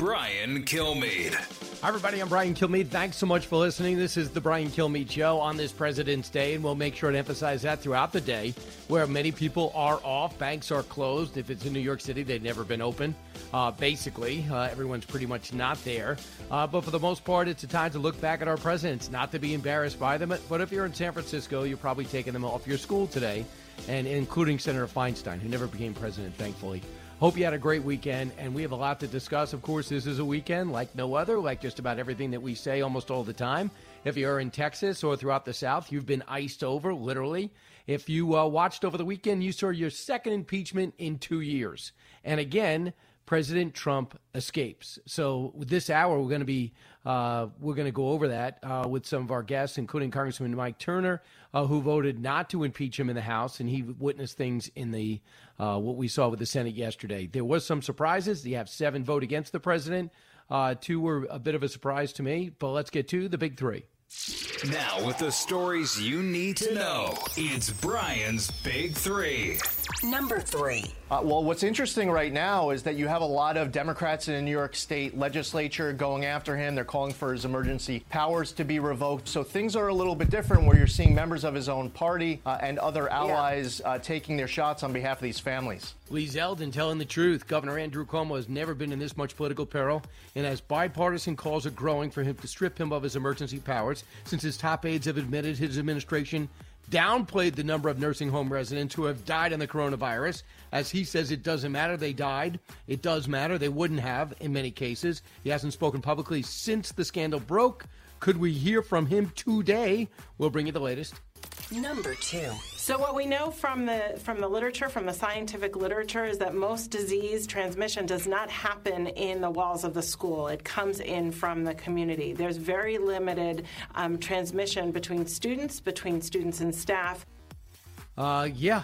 Brian Kilmeade. Hi, everybody. I'm Brian Kilmeade. Thanks so much for listening. This is the Brian Kilmeade Show on this President's Day, and we'll make sure to emphasize that throughout the day, where many people are off. Banks are closed. If it's in New York City, they've never been open. Uh, basically, uh, everyone's pretty much not there. Uh, but for the most part, it's a time to look back at our presidents, not to be embarrassed by them. But if you're in San Francisco, you're probably taking them off your school today, and including Senator Feinstein, who never became president, thankfully. Hope you had a great weekend, and we have a lot to discuss. Of course, this is a weekend like no other, like just about everything that we say almost all the time. If you're in Texas or throughout the South, you've been iced over, literally. If you uh, watched over the weekend, you saw your second impeachment in two years. And again, President Trump escapes. So this hour, we're going to be uh, we're going to go over that uh, with some of our guests, including Congressman Mike Turner, uh, who voted not to impeach him in the House, and he witnessed things in the uh, what we saw with the Senate yesterday. There was some surprises. You have seven vote against the president. Uh, two were a bit of a surprise to me, but let's get to the big three. Now, with the stories you need to know, it's Brian's Big Three. Number three. Uh, well, what's interesting right now is that you have a lot of Democrats in the New York State legislature going after him. They're calling for his emergency powers to be revoked. So things are a little bit different where you're seeing members of his own party uh, and other allies yeah. uh, taking their shots on behalf of these families. Lee Zeldin telling the truth. Governor Andrew Cuomo has never been in this much political peril, and as bipartisan calls are growing for him to strip him of his emergency powers, since his top aides have admitted his administration downplayed the number of nursing home residents who have died in the coronavirus. As he says, it doesn't matter. They died. It does matter. They wouldn't have in many cases. He hasn't spoken publicly since the scandal broke. Could we hear from him today? We'll bring you the latest. Number two. So what we know from the from the literature, from the scientific literature, is that most disease transmission does not happen in the walls of the school. It comes in from the community. There's very limited um, transmission between students, between students and staff. Uh, yeah.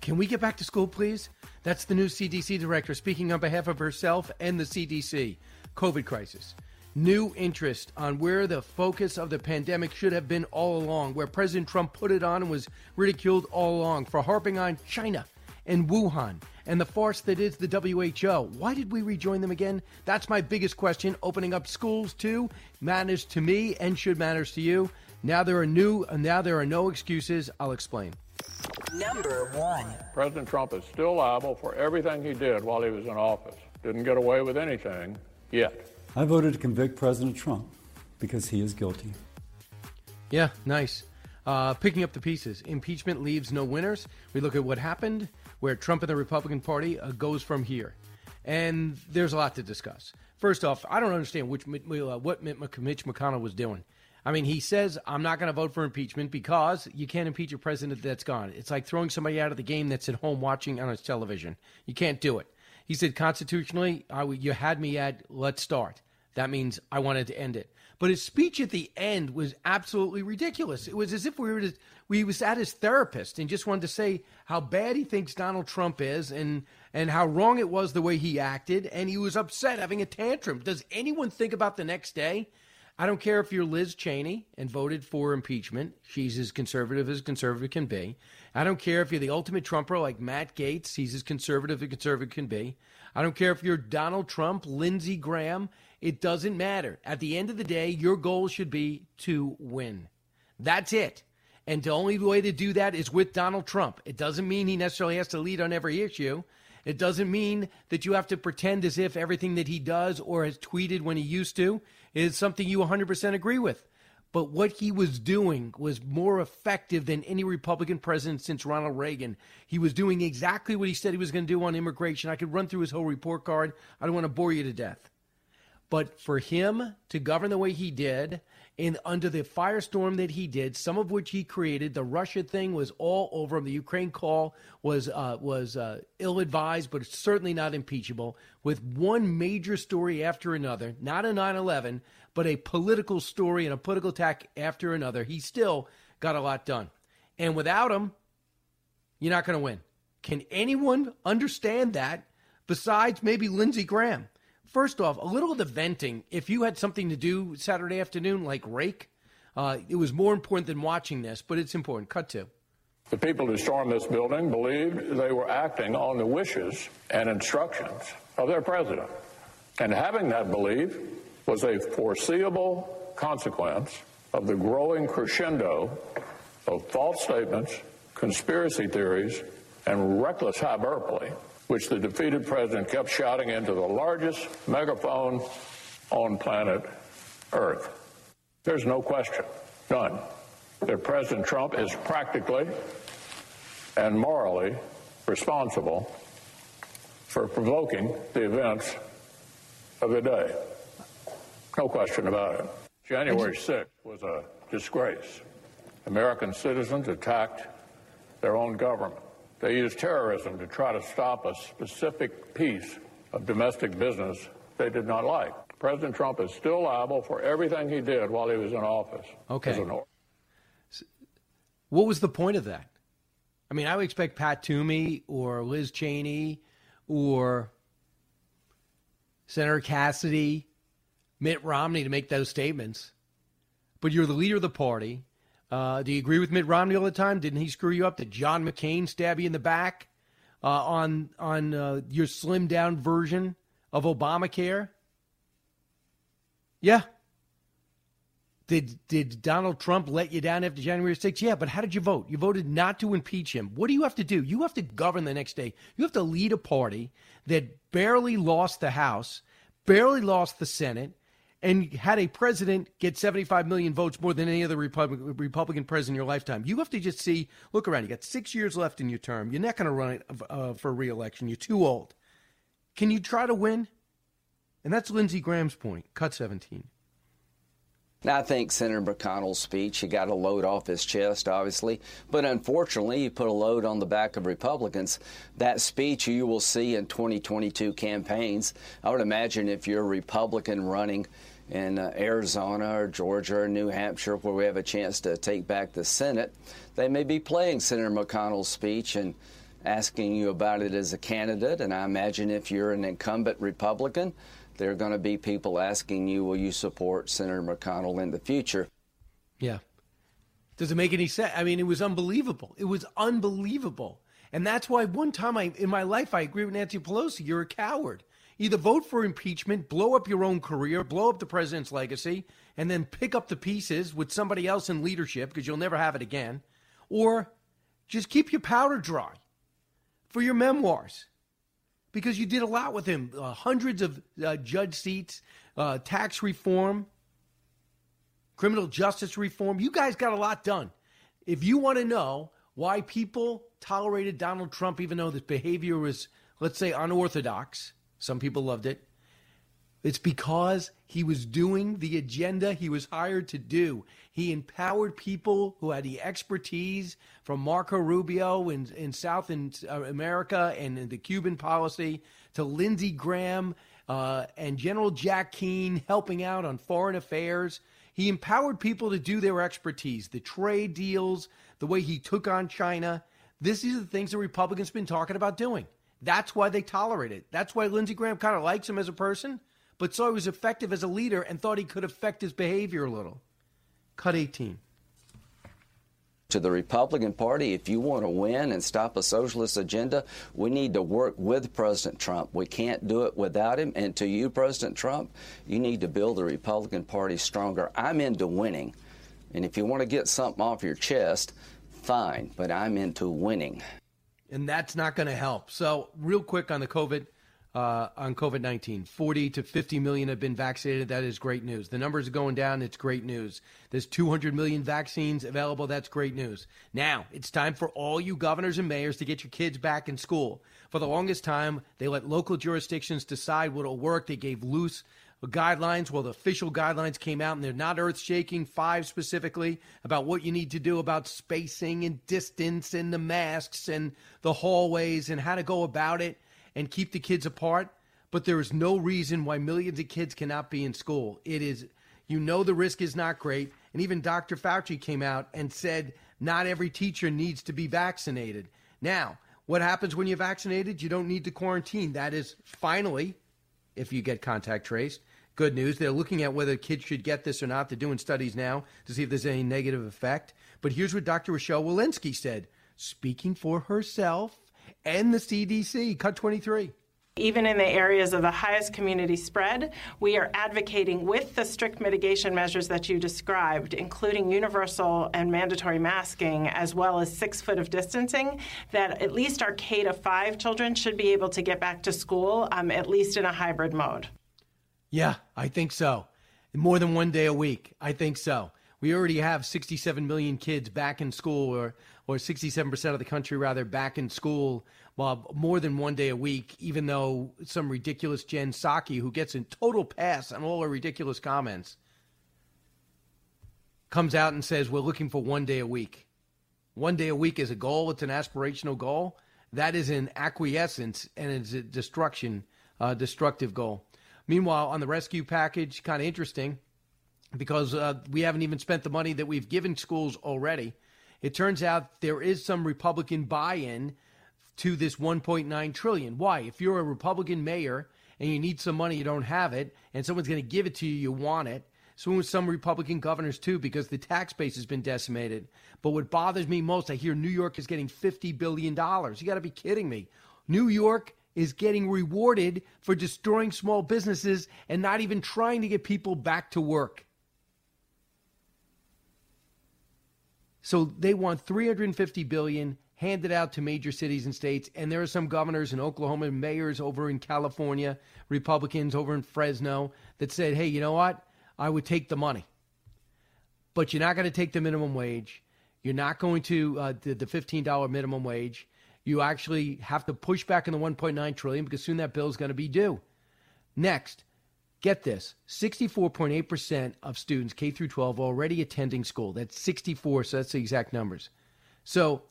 Can we get back to school, please? That's the new CDC director speaking on behalf of herself and the CDC. COVID crisis new interest on where the focus of the pandemic should have been all along, where President Trump put it on and was ridiculed all along for harping on China and Wuhan and the farce that is the WHO. Why did we rejoin them again? That's my biggest question. Opening up schools too matters to me and should matters to you. Now there are new uh, now there are no excuses. I'll explain. Number 1. President Trump is still liable for everything he did while he was in office. Didn't get away with anything yet. I voted to convict President Trump because he is guilty. Yeah, nice. Uh, picking up the pieces. Impeachment leaves no winners. We look at what happened, where Trump and the Republican Party uh, goes from here. And there's a lot to discuss. First off, I don't understand which uh, what Mitch McConnell was doing. I mean, he says, I'm not going to vote for impeachment because you can't impeach a president that's gone. It's like throwing somebody out of the game that's at home watching on his television. You can't do it. He said, constitutionally, I, you had me at let's start. That means I wanted to end it. But his speech at the end was absolutely ridiculous. It was as if we were to, we was at his therapist and just wanted to say how bad he thinks Donald Trump is and and how wrong it was the way he acted and he was upset having a tantrum. Does anyone think about the next day? I don't care if you're Liz Cheney and voted for impeachment. She's as conservative as conservative can be. I don't care if you're the ultimate Trumper like Matt Gaetz. He's as conservative as conservative can be. I don't care if you're Donald Trump, Lindsey Graham. It doesn't matter. At the end of the day, your goal should be to win. That's it. And the only way to do that is with Donald Trump. It doesn't mean he necessarily has to lead on every issue. It doesn't mean that you have to pretend as if everything that he does or has tweeted when he used to is something you 100% agree with. But what he was doing was more effective than any Republican president since Ronald Reagan. He was doing exactly what he said he was going to do on immigration. I could run through his whole report card. I don't want to bore you to death. But for him to govern the way he did, and under the firestorm that he did, some of which he created, the Russia thing was all over him. The Ukraine call was uh, was uh, ill advised, but certainly not impeachable. With one major story after another, not a 9/11, but a political story and a political attack after another. He still got a lot done. And without him, you're not going to win. Can anyone understand that besides maybe Lindsey Graham? First off, a little of the venting. If you had something to do Saturday afternoon, like rake, uh, it was more important than watching this, but it's important. Cut to. The people who stormed this building believed they were acting on the wishes and instructions of their president. And having that belief was a foreseeable consequence of the growing crescendo of false statements, conspiracy theories, and reckless hyperbole, which the defeated president kept shouting into the largest megaphone on planet Earth. There's no question, none, that President Trump is practically and morally responsible for provoking the events of the day. No question about it. January 6th was a disgrace. American citizens attacked their own government. They used terrorism to try to stop a specific piece of domestic business they did not like. President Trump is still liable for everything he did while he was in office. Okay. What was the point of that? I mean, I would expect Pat Toomey or Liz Cheney or Senator Cassidy, Mitt Romney to make those statements. But you're the leader of the party. Uh, do you agree with Mitt Romney all the time? Didn't he screw you up? Did John McCain stab you in the back uh, on on uh, your slimmed down version of Obamacare? Yeah. Did did Donald Trump let you down after January 6th? Yeah, but how did you vote? You voted not to impeach him. What do you have to do? You have to govern the next day. You have to lead a party that barely lost the House, barely lost the Senate, and had a president get 75 million votes more than any other Republican, Republican president in your lifetime. You have to just see, look around. You got six years left in your term. You're not going to run it uh, for reelection. You're too old. Can you try to win? And that's Lindsey Graham's point. Cut 17. Now, I think Senator McConnell's speech, he got a load off his chest, obviously, but unfortunately, he put a load on the back of Republicans. That speech you will see in 2022 campaigns. I would imagine if you're a Republican running in uh, Arizona or Georgia or New Hampshire, where we have a chance to take back the Senate, they may be playing Senator McConnell's speech and asking you about it as a candidate. And I imagine if you're an incumbent Republican, there are going to be people asking you, will you support Senator McConnell in the future? Yeah. Does it make any sense? I mean, it was unbelievable. It was unbelievable. And that's why one time I, in my life, I agree with Nancy Pelosi. You're a coward. Either vote for impeachment, blow up your own career, blow up the president's legacy, and then pick up the pieces with somebody else in leadership because you'll never have it again, or just keep your powder dry for your memoirs because you did a lot with him uh, hundreds of uh, judge seats, uh, tax reform, criminal justice reform. You guys got a lot done. If you want to know why people tolerated Donald Trump, even though this behavior was, let's say, unorthodox, some people loved it. It's because he was doing the agenda he was hired to do. He empowered people who had the expertise from Marco Rubio in, in South in uh, America and the Cuban policy to Lindsey Graham uh, and General Jack Keane helping out on foreign affairs. He empowered people to do their expertise, the trade deals, the way he took on China. This is the things the Republicans have been talking about doing. That's why they tolerate it. That's why Lindsey Graham kind of likes him as a person but saw he was effective as a leader and thought he could affect his behavior a little. Cut 18. To the Republican Party, if you want to win and stop a socialist agenda, we need to work with President Trump. We can't do it without him. And to you, President Trump, you need to build the Republican Party stronger. I'm into winning. And if you want to get something off your chest, fine, but I'm into winning. And that's not going to help. So, real quick on the COVID uh, on COVID 19. 40 to 50 million have been vaccinated. That is great news. The numbers are going down. It's great news. There's 200 million vaccines available. That's great news. Now, it's time for all you governors and mayors to get your kids back in school. For the longest time, they let local jurisdictions decide what'll work. They gave loose guidelines. Well, the official guidelines came out and they're not earth shaking, five specifically, about what you need to do about spacing and distance and the masks and the hallways and how to go about it and keep the kids apart, but there is no reason why millions of kids cannot be in school. It is You know the risk is not great. And even Dr. Fauci came out and said not every teacher needs to be vaccinated. Now, what happens when you're vaccinated? You don't need to quarantine. That is finally, if you get contact traced, good news. They're looking at whether kids should get this or not. They're doing studies now to see if there's any negative effect. But here's what Dr. Rochelle Walensky said, speaking for herself and the CDC. Cut 23. Even in the areas of the highest community spread, we are advocating with the strict mitigation measures that you described, including universal and mandatory masking, as well as six foot of distancing, that at least our K to five children should be able to get back to school, um, at least in a hybrid mode. Yeah, I think so. More than one day a week. I think so. We already have 67 million kids back in school, or, or 67% of the country, rather, back in school well, more than one day a week, even though some ridiculous Jen Psaki, who gets a total pass on all her ridiculous comments, comes out and says, We're looking for one day a week. One day a week is a goal, it's an aspirational goal. That is an acquiescence and it's a destruction, uh, destructive goal. Meanwhile, on the rescue package, kind of interesting because uh, we haven't even spent the money that we've given schools already. It turns out there is some Republican buy in to this 1.9 trillion. Why? If you're a Republican mayor and you need some money, you don't have it, and someone's going to give it to you, you want it. So with some Republican governors too, because the tax base has been decimated. But what bothers me most, I hear New York is getting fifty billion dollars. You got to be kidding me! New York is getting rewarded for destroying small businesses and not even trying to get people back to work. So they want 350 billion handed out to major cities and states. And there are some governors in Oklahoma, and mayors over in California, Republicans over in Fresno that said, hey, you know what? I would take the money. But you're not going to take the minimum wage. You're not going to uh, the, the $15 minimum wage. You actually have to push back on the 1.9 trillion because soon that bill is going to be due. Next, get this 64.8% of students K through 12 already attending school. That's 64, so that's the exact numbers. So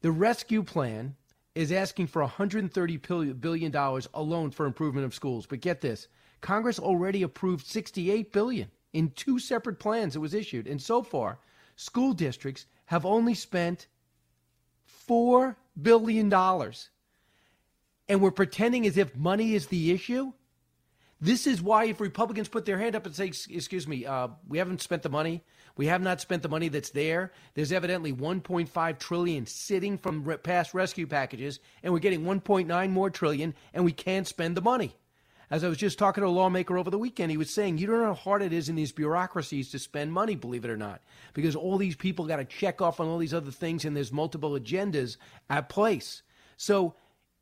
the rescue plan is asking for $130 billion alone for improvement of schools. But get this Congress already approved 68 billion in two separate plans that was issued. And so far, school districts have only spent $4 billion. And we're pretending as if money is the issue? This is why, if Republicans put their hand up and say, Excuse me, uh, we haven't spent the money, we have not spent the money that's there. There's evidently 1.5 trillion sitting from past rescue packages, and we're getting 1.9 more trillion, and we can't spend the money. As I was just talking to a lawmaker over the weekend, he was saying, You don't know how hard it is in these bureaucracies to spend money, believe it or not, because all these people got to check off on all these other things, and there's multiple agendas at place. So,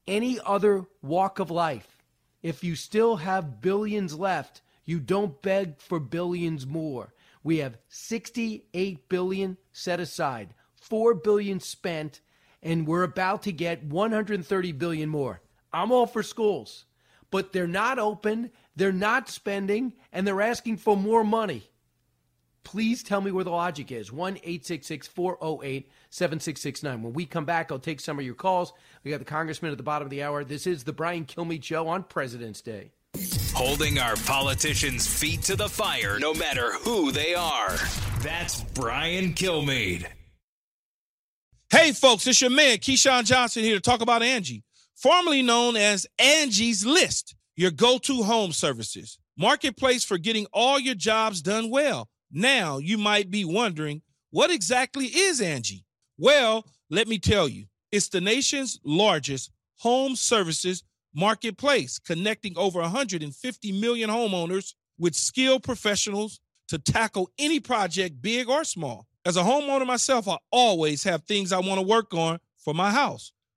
any other walk of life, if you still have billions left, you don't beg for billions more. We have 68 billion set aside, 4 billion spent, and we're about to get 130 billion more. I'm all for schools, but they're not open, they're not spending, and they're asking for more money. Please tell me where the logic is. 1 408 7669. When we come back, I'll take some of your calls. We got the congressman at the bottom of the hour. This is the Brian Kilmeade Show on President's Day. Holding our politicians' feet to the fire, no matter who they are. That's Brian Kilmeade. Hey, folks, it's your man, Keyshawn Johnson, here to talk about Angie, formerly known as Angie's List, your go to home services. Marketplace for getting all your jobs done well. Now, you might be wondering, what exactly is Angie? Well, let me tell you, it's the nation's largest home services marketplace, connecting over 150 million homeowners with skilled professionals to tackle any project, big or small. As a homeowner myself, I always have things I want to work on for my house,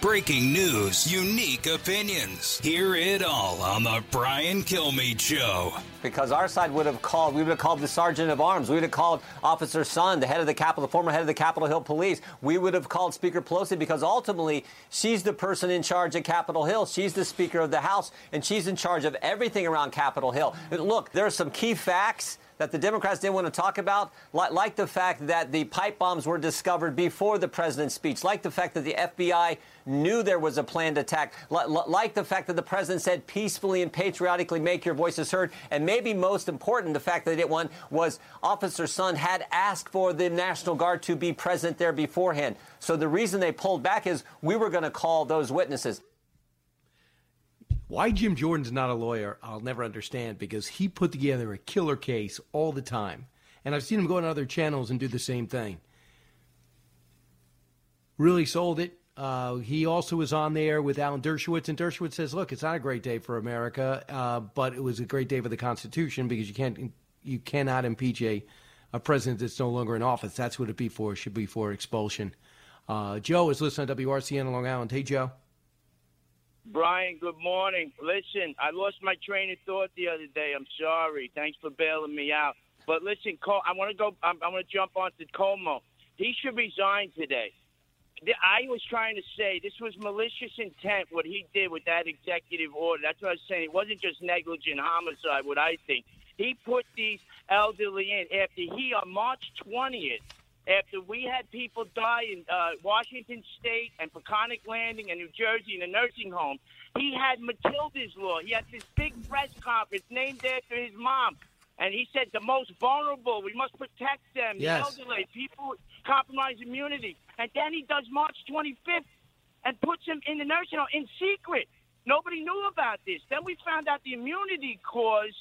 Breaking news, unique opinions. Hear it all on the Brian Kilmeade Show. Because our side would have called, we would have called the sergeant of arms. We would have called Officer Sund, the head of the Capitol, the former head of the Capitol Hill Police. We would have called Speaker Pelosi because ultimately she's the person in charge of Capitol Hill. She's the Speaker of the House, and she's in charge of everything around Capitol Hill. And look, there are some key facts that the Democrats didn't want to talk about, like, like, the fact that the pipe bombs were discovered before the president's speech, like the fact that the FBI knew there was a planned attack, like, like the fact that the president said peacefully and patriotically make your voices heard, and maybe most important, the fact that they didn't want was Officer Sund had asked for the National Guard to be present there beforehand. So the reason they pulled back is we were going to call those witnesses. Why Jim Jordan's not a lawyer, I'll never understand because he put together a killer case all the time. And I've seen him go on other channels and do the same thing. Really sold it. Uh, he also was on there with Alan Dershowitz, and Dershowitz says, "Look, it's not a great day for America, uh, but it was a great day for the Constitution because you can't, you cannot impeach a, a president that's no longer in office. That's what it be for. It should be for expulsion." Uh, Joe is listening to WRCN in Long Island. Hey, Joe. Brian, good morning. Listen, I lost my train of thought the other day. I'm sorry. Thanks for bailing me out. But listen, Col- I want to go. I'm, I'm going to jump onto Cuomo. He should resign today. I was trying to say this was malicious intent. What he did with that executive order. That's what I was saying. It wasn't just negligent homicide. What I think he put these elderly in after he on March 20th after we had people die in uh, Washington State and Peconic Landing and New Jersey in a nursing home, he had Matilda's Law. He had this big press conference named after his mom. And he said the most vulnerable, we must protect them, yes. the elderly, people with compromised immunity. And then he does March 25th and puts him in the nursing home in secret. Nobody knew about this. Then we found out the immunity clause,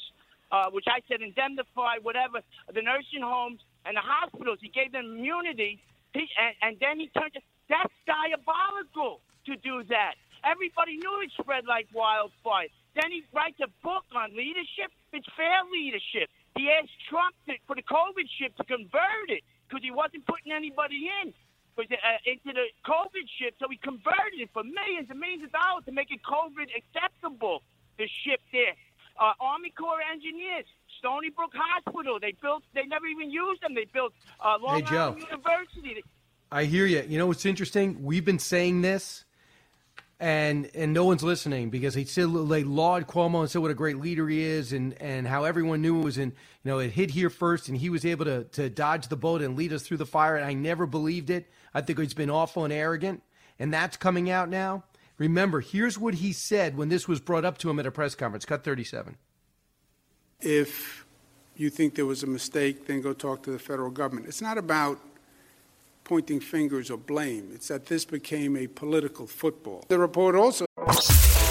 uh, which I said indemnify whatever, the nursing homes and the hospitals. He gave them immunity, he, and, and then he turned. To, that's diabolical to do that. Everybody knew it spread like wildfire. Then he writes a book on leadership. It's fair leadership. He asked Trump to, for the COVID ship to convert it because he wasn't putting anybody in uh, into the COVID ship. So he converted it for millions and millions of dollars to make it COVID acceptable. The ship there, uh, Army Corps engineers Stony Brook Hospital. They built. They never even used them. They built uh, Long hey, Island University. I hear you. You know what's interesting? We've been saying this, and and no one's listening because he said they laud Cuomo and said what a great leader he is, and and how everyone knew it was in. You know, it hit here first, and he was able to to dodge the boat and lead us through the fire. And I never believed it. I think he's been awful and arrogant, and that's coming out now. Remember, here's what he said when this was brought up to him at a press conference. Cut 37. If you think there was a mistake, then go talk to the federal government. It's not about pointing fingers or blame. It's that this became a political football. The report also.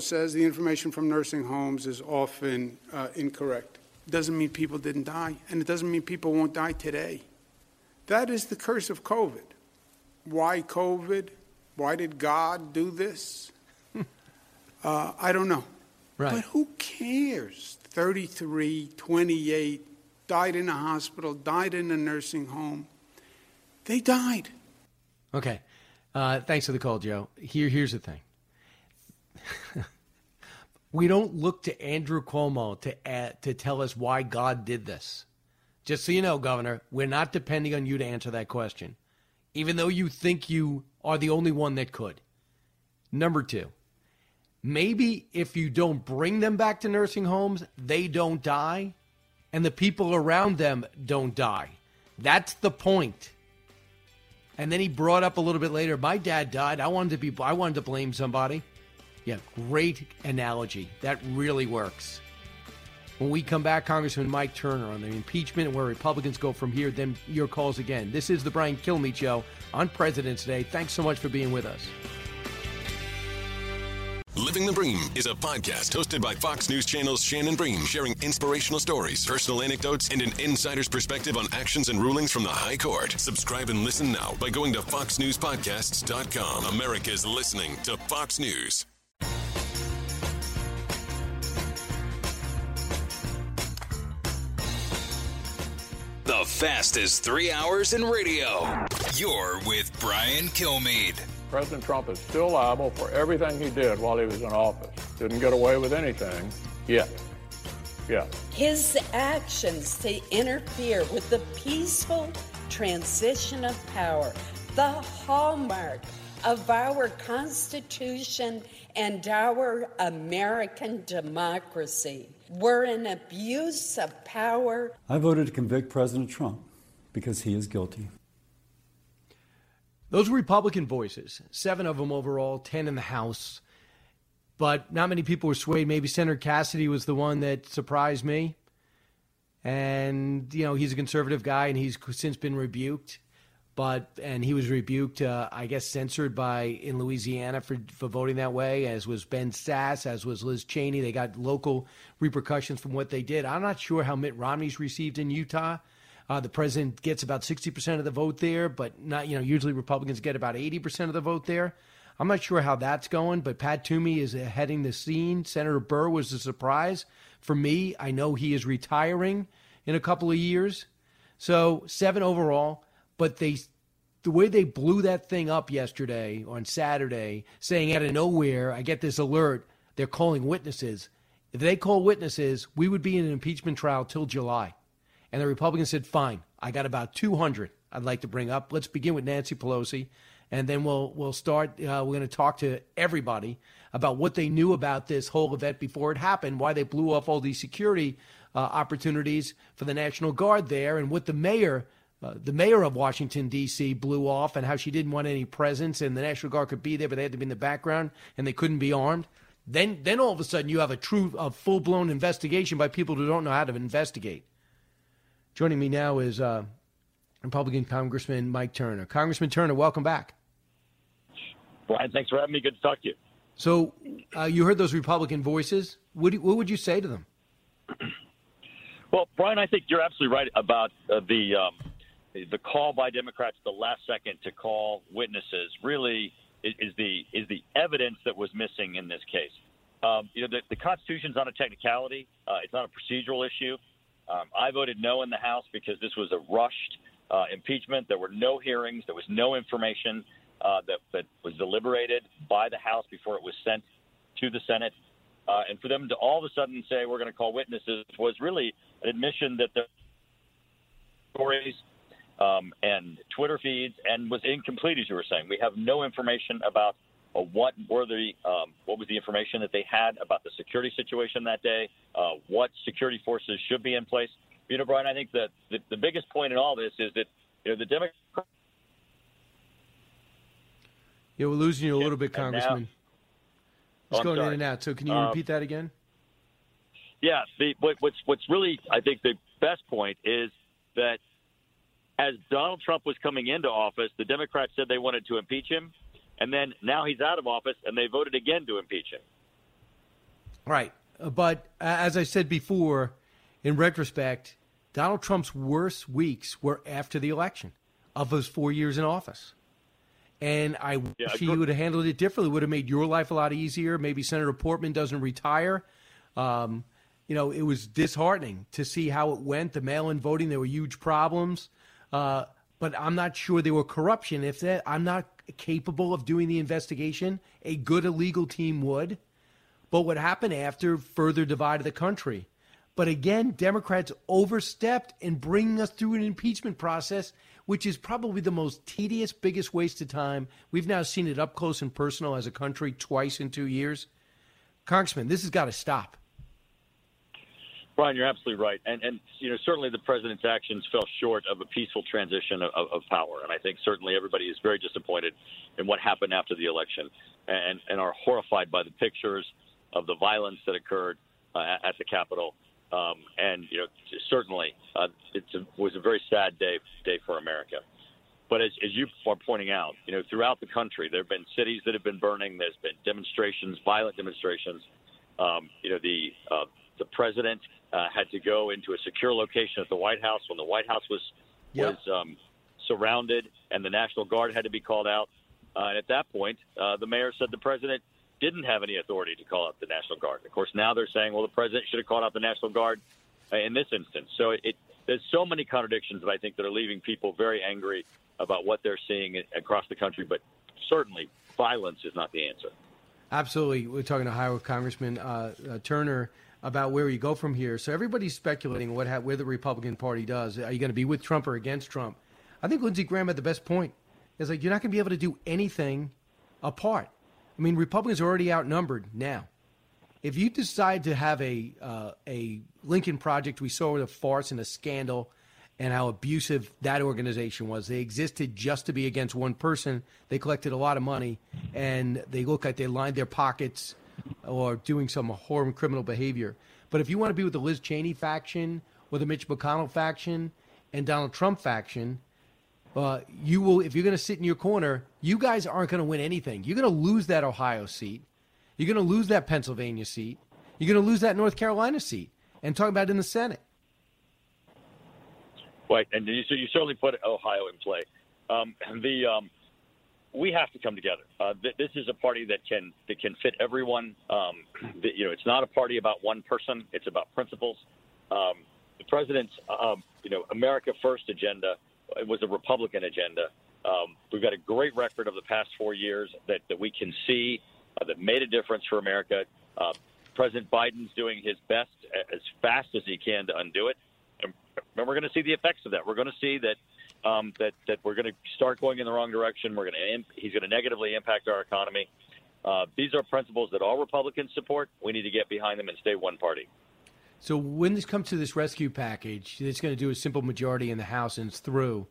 Says the information from nursing homes is often uh, incorrect. Doesn't mean people didn't die, and it doesn't mean people won't die today. That is the curse of COVID. Why COVID? Why did God do this? uh, I don't know. Right. But who cares? 33, 28, died in a hospital, died in a nursing home. They died. Okay. Uh, thanks for the call, Joe. Here, here's the thing. we don't look to Andrew Cuomo to to tell us why God did this. Just so you know, Governor, we're not depending on you to answer that question, even though you think you are the only one that could. Number two, maybe if you don't bring them back to nursing homes, they don't die, and the people around them don't die. That's the point. And then he brought up a little bit later, my dad died. I wanted to be I wanted to blame somebody. Yeah, great analogy. That really works. When we come back, Congressman Mike Turner on the impeachment and where Republicans go from here, then your calls again. This is the Brian Kilmeade Show on President's Day. Thanks so much for being with us. Living the Bream is a podcast hosted by Fox News Channel's Shannon Bream, sharing inspirational stories, personal anecdotes, and an insider's perspective on actions and rulings from the High Court. Subscribe and listen now by going to foxnewspodcasts.com. America's listening to Fox News. Fastest three hours in radio. You're with Brian Kilmeade. President Trump is still liable for everything he did while he was in office. Didn't get away with anything yet. Yeah. His actions to interfere with the peaceful transition of power, the hallmark of our Constitution and our American democracy, were an abuse of power. I voted to convict President Trump because he is guilty. Those were Republican voices, seven of them overall, 10 in the House. But not many people were swayed. Maybe Senator Cassidy was the one that surprised me. And, you know, he's a conservative guy and he's since been rebuked. But, and he was rebuked, uh, I guess, censored by in Louisiana for, for voting that way, as was Ben Sasse, as was Liz Cheney. They got local repercussions from what they did. I'm not sure how Mitt Romney's received in Utah. Uh, the president gets about 60% of the vote there, but not, you know, usually Republicans get about 80% of the vote there. I'm not sure how that's going, but Pat Toomey is heading the scene. Senator Burr was a surprise for me. I know he is retiring in a couple of years. So seven overall, but they the way they blew that thing up yesterday on Saturday, saying out of nowhere, I get this alert, they're calling witnesses. If they call witnesses, we would be in an impeachment trial till July. And the Republicans said, fine, I got about 200 I'd like to bring up. Let's begin with Nancy Pelosi. And then we'll we'll start. Uh, we're going to talk to everybody about what they knew about this whole event before it happened, why they blew off all these security uh, opportunities for the National Guard there, and what the mayor, uh, the mayor of Washington D.C., blew off, and how she didn't want any presence, and the National Guard could be there, but they had to be in the background, and they couldn't be armed. Then then all of a sudden you have a true, a full blown investigation by people who don't know how to investigate. Joining me now is uh, Republican Congressman Mike Turner. Congressman Turner, welcome back. Brian, thanks for having me. Good to talk to you. So, uh, you heard those Republican voices. What, what would you say to them? Well, Brian, I think you're absolutely right about uh, the um, the call by Democrats the last second to call witnesses. Really, is, the is the evidence that was missing in this case. Um, you know, the, the Constitution's not a technicality; uh, it's not a procedural issue. Um, I voted no in the House because this was a rushed uh, impeachment. There were no hearings. There was no information uh, that, that was deliberated by the House before it was sent to the Senate. Uh, and for them to all of a sudden say we're going to call witnesses was really an admission that the stories um, and Twitter feeds and was incomplete, as you were saying. We have no information about uh, what were the um, what was the information that they had about the security situation that day, uh, what security forces should be in place. You know, Brian, I think that the, the biggest point in all this is that you know the Democrats. Yeah, we're losing you a little bit, And now- Congressman. Oh, It's going sorry. in and out. So can you Uh, repeat that again? Yeah, the, what, what's what's really I think the best point is that as Donald Trump was coming into office, the Democrats said they wanted to impeach him, and then now he's out of office and they voted again to impeach him. Right. Uh, But as I said before, in retrospect, Donald Trump's worst weeks were after the election of his four years in office. And I wish Yeah, he would have handled it differently. Would have made your life a lot easier. Maybe Senator Portman doesn't retire. Um, you know, it was disheartening to see how it went. The mail-in voting, there were huge problems. Uh, but I'm not sure there were corruption. If that, I'm not capable of doing the investigation. A good illegal team would. But what happened after further divided the country. But again, Democrats overstepped in bringing us through an impeachment process, which is probably the most tedious, biggest waste of time. We've now seen it up close and personal as a country twice in two years. Congressman, this has got to stop. Brian, you're absolutely right, and and you know certainly the president's actions fell short of a peaceful transition of, of power, and I think certainly everybody is very disappointed in what happened after the election, and and are horrified by the pictures of the violence that occurred uh, at- the Capitol, um, and you know certainly uh, it was a very sad day day for America. But as, as you are pointing out, you know, throughout the country, there have been cities that have been burning. There's been demonstrations, violent demonstrations. Um, you know, the uh, the president uh, had to go into a secure location at the White House when the White House was Yep. was um, surrounded, and the National Guard had to be called out. Uh, and at that point, uh, the mayor said the president didn't have any authority to call out the National Guard. Of course, now they're saying, well, the president should have called out the National Guard uh, in this instance. So it, there's so many contradictions that I think that are leaving people very angry about what they're seeing across the country. But certainly, violence is not the answer. Absolutely. We're talking to Ohio Congressman uh, uh, Turner about where you go from here. So everybody's speculating what ha- where the Republican Party does. Are you going to be with Trump or against Trump? I think Lindsey Graham had the best point. It's like you're not going to be able to do anything apart. I mean, Republicans are already outnumbered now. If you decide to have a uh, a Lincoln Project, we saw a farce and a scandal, and how abusive that organization was. They existed just to be against one person. They collected a lot of money, and they look like they lined their pockets or doing some horrible criminal behavior. But if you want to be with the Liz Cheney faction or the Mitch McConnell faction and Donald Trump faction, uh, you will. If you're going to sit in your corner, you guys aren't going to win anything. You're going to lose that Ohio seat. You're going to lose that Pennsylvania seat. You're going to lose that North Carolina seat. And talking about it in the Senate. Right, and you, so you certainly put Ohio in play. Um, the um, we have to come together. Uh, th- this is a party that can that can fit everyone. Um, you know, it's not a party about one person. It's about principles. Um, the president's um, you know America First agenda it was a Republican agenda. Um, we've got a great record of the past four years that, that we can see uh, that made a difference for America. Uh, President Biden's doing his best as fast as he can to undo it, and we're going to see the effects of that. We're going to see that um, that that we're going to start going in the wrong direction. We're going to imp- he's going to negatively impact our economy. Uh, these are principles that all Republicans support. We need to get behind them and stay one party. So when this comes to this rescue package, it's going to do a simple majority in the House and it's through.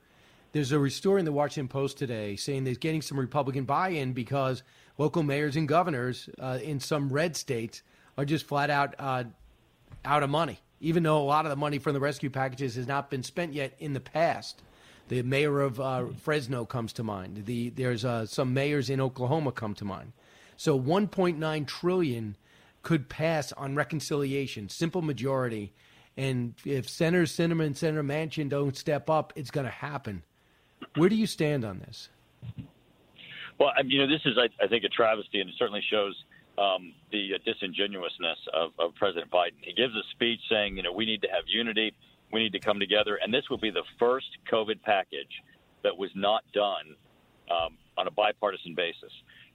There's a story in the Washington Post today saying they're getting some Republican buy-in because local mayors and governors uh, in some red states are just flat out uh, out of money, even though a lot of the money from the rescue packages has not been spent yet in the past. The mayor of uh, Fresno comes to mind. The there's uh, some mayors in Oklahoma come to mind. So 1.9 trillion could pass on reconciliation, simple majority. And if Senator Sinema and Senator Manchin don't step up, it's going to happen. Where do you stand on this? Well, you know, this is, I, I think, a travesty, and it certainly shows um, the disingenuousness of, of President Biden. He gives a speech saying, you know, we need to have unity, we need to come together, and this will be the first COVID package that was not done um, on a bipartisan basis.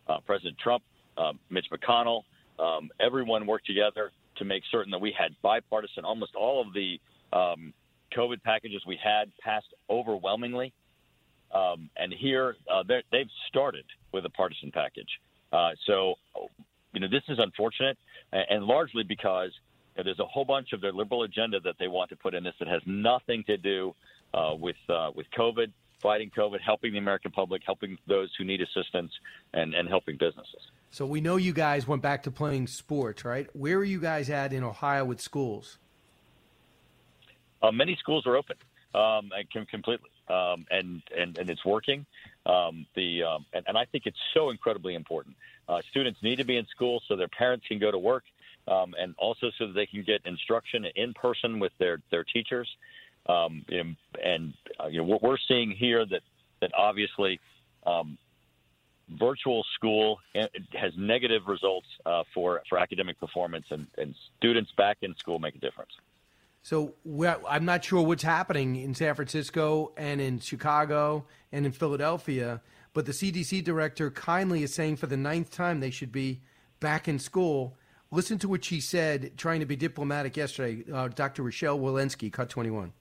Uh, President Trump, uh, Mitch McConnell, um, everyone worked together to make certain that we had bipartisan. Almost all of the um, COVID packages we had passed overwhelmingly. Um, and here uh, they've started with a partisan package. Uh, so, you know, this is unfortunate, and largely because there's a whole bunch of their liberal agenda that they want to put in this that has nothing to do uh, with uh, with COVID, fighting COVID, helping the American public, helping those who need assistance, and, and helping businesses. So we know you guys went back to playing sports, right? Where are you guys at in Ohio with schools? Uh, many schools are open um, and completely, um, and, and and it's working. Um, the um, and, and, I think it's so incredibly important. Uh, students need to be in school so their parents can go to work, um, and also so that they can get instruction in person with their their teachers. Um, and, and uh, you know what we're seeing here that that obviously virtual school eh, has negative results uh, for for academic performance, and, and students back in school make a difference. So I'm not sure what's happening in San Francisco and in Chicago and in Philadelphia, but the CDC director kindly is saying for the ninth time they should be back in school. Listen to what she said, trying to be diplomatic yesterday. Uh, Dr. Rochelle Walensky, Cut 21.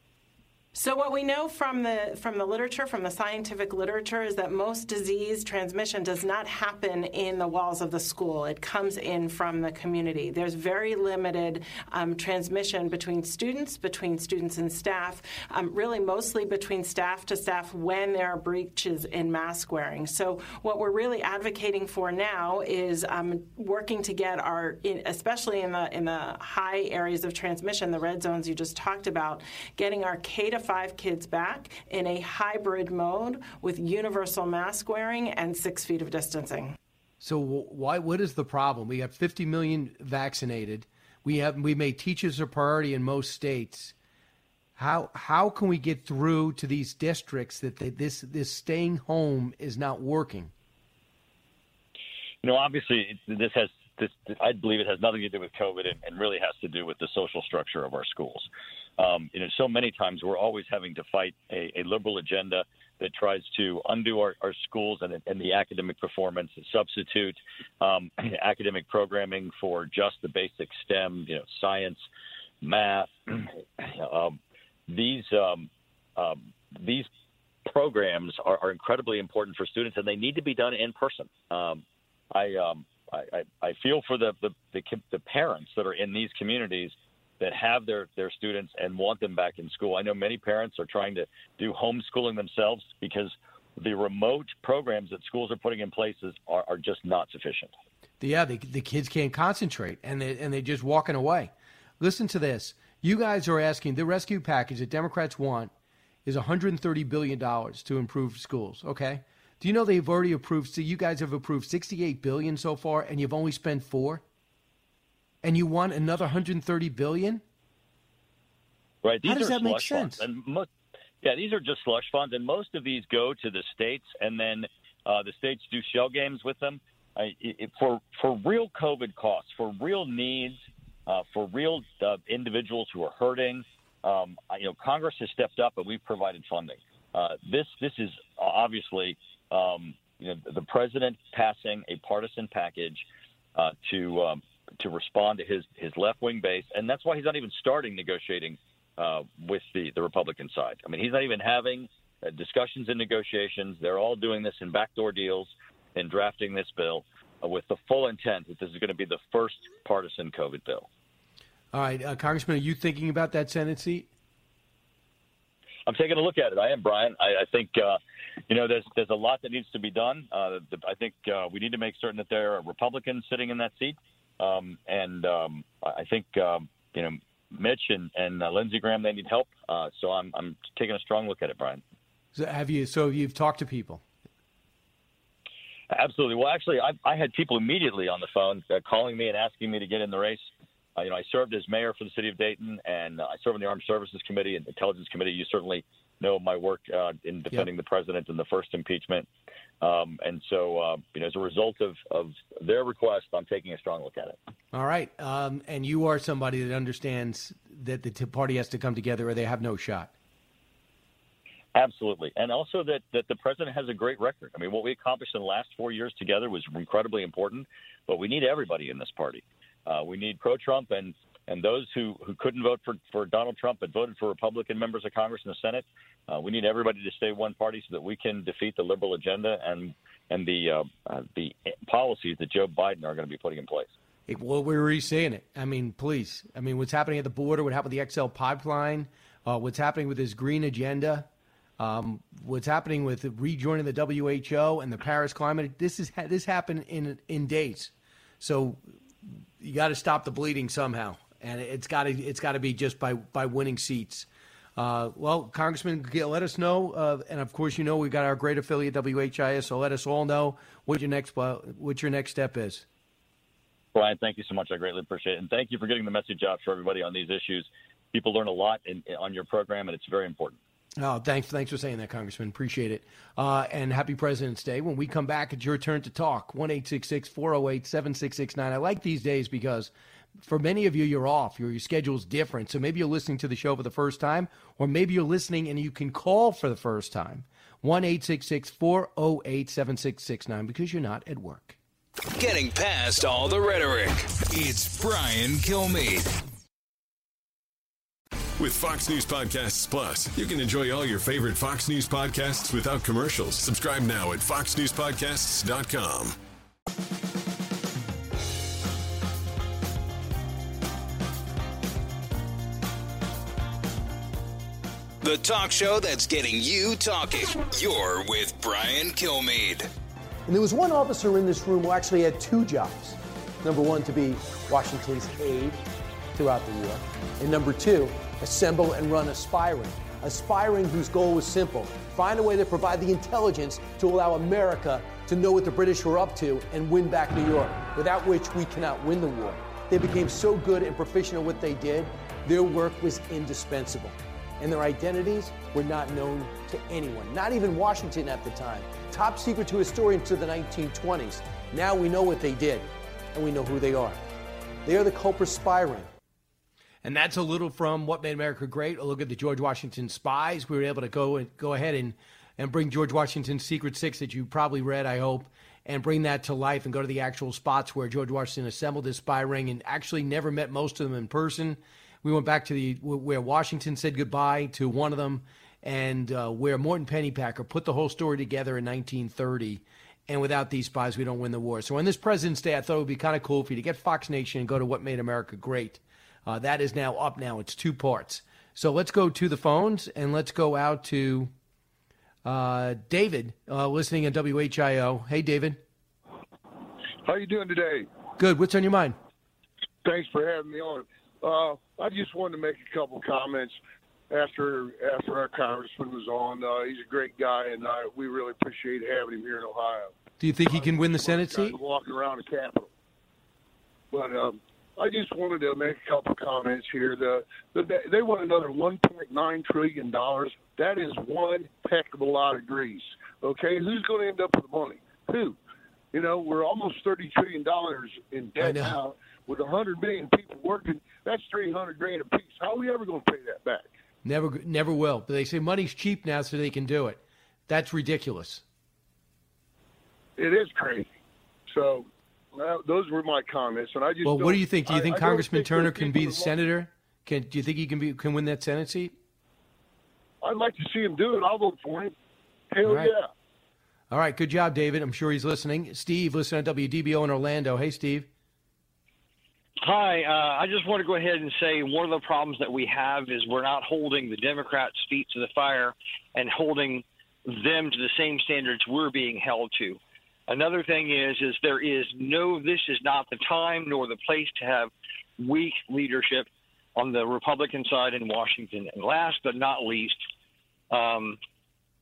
So what we know from the from the literature, from the scientific literature, is that most disease transmission does not happen in the walls of the school. It comes in from the community. There's very limited um, transmission between students, between students and staff, um, really mostly between staff to staff when there are breaches in mask wearing. So what we're really advocating for now is um, working to get our, especially in the in the high areas of transmission, the red zones you just talked about, getting our to five kids back in a hybrid mode with universal mask wearing and six feet of distancing. So why? What is the problem? We have 50 million vaccinated. We have we made teachers a priority in most states. How how can we get through to these districts that they, this this staying home is not working? You know, obviously, this has this. I believe it has nothing to do with COVID, and, and really has to do with the social structure of our schools. Um, you know, so many times we're always having to fight a, a liberal agenda that tries to undo our, our schools and, and, the academic performance, and substitute um, academic programming for just the basic STEM, you know, science, math. um, these um, um, these programs are, are, incredibly important for students, and they need to be done in person. Um, I, I, I feel for the, the, the the parents that are in these communities that have their, their students and want them back in school. I know many parents are trying to do homeschooling themselves because the remote programs that schools are putting in places are, are just not sufficient. Yeah, the, the kids can't concentrate and, they, and they're just walking away. Listen to this. You guys are asking the rescue package that Democrats want is $130 billion to improve schools. Okay. Do you know they've already approved? So you guys have approved 68 billion so far, and you've only spent four and you want another 130 billion? Right. These How does are that make slush sense? Funds. And yeah, these are just slush funds, and most of these go to the states, and then uh, the states do shell games with them. I, it, for for real COVID costs, for real needs, uh, for real uh, individuals who are hurting. Um, you know, Congress has stepped up, and we've provided funding. Uh, this this is obviously um, you know the president passing a partisan package uh, to um, to respond to his his left wing base, and that's why he's not even starting negotiating uh, with the the Republican side. I mean, he's not even having uh, discussions and negotiations. They're all doing this in backdoor deals and drafting this bill uh, with the full intent that this is going to be the first partisan COVID bill. All right, uh, Congressman, are you thinking about that Senate seat? I'm taking a look at it. I am, Brian. I, I think uh, you know there's there's a lot that needs to be done. Uh, the, I think uh, we need to make certain that there are Republicans sitting in that seat. Um, and um, I think um, you know Mitch and, and uh, Lindsey Graham they need help. Uh, so I'm I'm taking a strong look at it, Brian. So have you? So you've talked to people? Absolutely. Well, actually, I, I had people immediately on the phone uh, calling me and asking me to get in the race. Uh, you know, I served as mayor for the city of Dayton, and uh, I serve on the Armed Services Committee and Intelligence Committee. You certainly know my work uh, in defending yep. the president in the first impeachment. Um, and so, uh, you know, as a result of, of their request, I'm taking a strong look at it. All right. Um, and you are somebody that understands that the party has to come together or they have no shot. Absolutely, and also that that the president has a great record. I mean, what we accomplished in the last four years together was incredibly important. But we need everybody in this party. Uh, we need pro-Trump and and those who, who couldn't vote for, for Donald Trump but voted for Republican members of Congress and the Senate. Uh, we need everybody to stay one party so that we can defeat the liberal agenda and and the uh, uh, the policies that Joe Biden are going to be putting in place. Well, we're already seeing it. I mean, please. I mean, what's happening at the border? What happened with the XL pipeline? Uh, what's happening with his green agenda? Um, what's happening with rejoining the WHO and the Paris climate? This is this happened in in days. So you got to stop the bleeding somehow, and it's got to it's got to be just by by winning seats. Uh, well, Congressman, let us know, uh, and of course, you know we've got our great affiliate WHIO, so let us all know what your next what your next step is. Brian, thank you so much. I greatly appreciate it, and thank you for getting the message out for everybody on these issues. People learn a lot in, on your program, and it's very important. Oh, thanks, thanks for saying that, Congressman. Appreciate it. Uh, and happy President's Day. When we come back, it's your turn to talk. 1 408 7669. I like these days because for many of you, you're off. Your, your schedule's different. So maybe you're listening to the show for the first time, or maybe you're listening and you can call for the first time. 1 408 7669 because you're not at work. Getting past all the rhetoric, it's Brian Kilmeade. With Fox News Podcasts Plus, you can enjoy all your favorite Fox News podcasts without commercials. Subscribe now at foxnewspodcasts.com. The talk show that's getting you talking. You're with Brian Kilmeade. And there was one officer in this room who actually had two jobs. Number one, to be Washington's aide throughout the war. And number two, assemble and run Aspiring. Aspiring, whose goal was simple find a way to provide the intelligence to allow America to know what the British were up to and win back New York, without which we cannot win the war. They became so good and proficient at what they did, their work was indispensable. And their identities were not known to anyone, not even Washington at the time. Top secret to historians to the 1920s. Now we know what they did, and we know who they are. They are the Culper Aspiring. And that's a little from What Made America Great. A look at the George Washington spies. We were able to go and go ahead and, and bring George Washington's Secret Six that you probably read, I hope, and bring that to life and go to the actual spots where George Washington assembled his spy ring and actually never met most of them in person. We went back to the where Washington said goodbye to one of them, and uh, where Morton Pennypacker put the whole story together in 1930. And without these spies, we don't win the war. So on this President's Day, I thought it would be kind of cool for you to get Fox Nation and go to What Made America Great. Uh, that is now up now. It's two parts. So let's go to the phones and let's go out to uh, David, uh, listening at WHIO. Hey, David. How you doing today? Good. What's on your mind? Thanks for having me on. Uh, I just wanted to make a couple comments after after our congressman was on. Uh, he's a great guy, and uh, we really appreciate having him here in Ohio. Do you think he can win the Senate seat? Walking around the Capitol, but um, I just wanted to make a couple comments here. The, the they want another 1.9 trillion dollars. That is one heck of a lot of grease. Okay, who's going to end up with the money? Who? You know, we're almost 30 trillion dollars in debt now. With 100 million people working, that's 300 grand a piece. How are we ever going to pay that back? Never, never will. But they say money's cheap now, so they can do it. That's ridiculous. It is crazy. So well, those were my comments, and I just. Well, what do you think? Do you think I, Congressman think Turner can be the senator? Can do you think he can be can win that Senate seat? I'd like to see him do it. I'll vote for him. Hell All right. yeah. All right, good job, David. I'm sure he's listening. Steve, listen to WDBO in Orlando. Hey, Steve. Hi, uh, I just want to go ahead and say one of the problems that we have is we're not holding the Democrats' feet to the fire and holding them to the same standards we're being held to. Another thing is, is there is no, this is not the time nor the place to have weak leadership on the Republican side in Washington. And last but not least, um,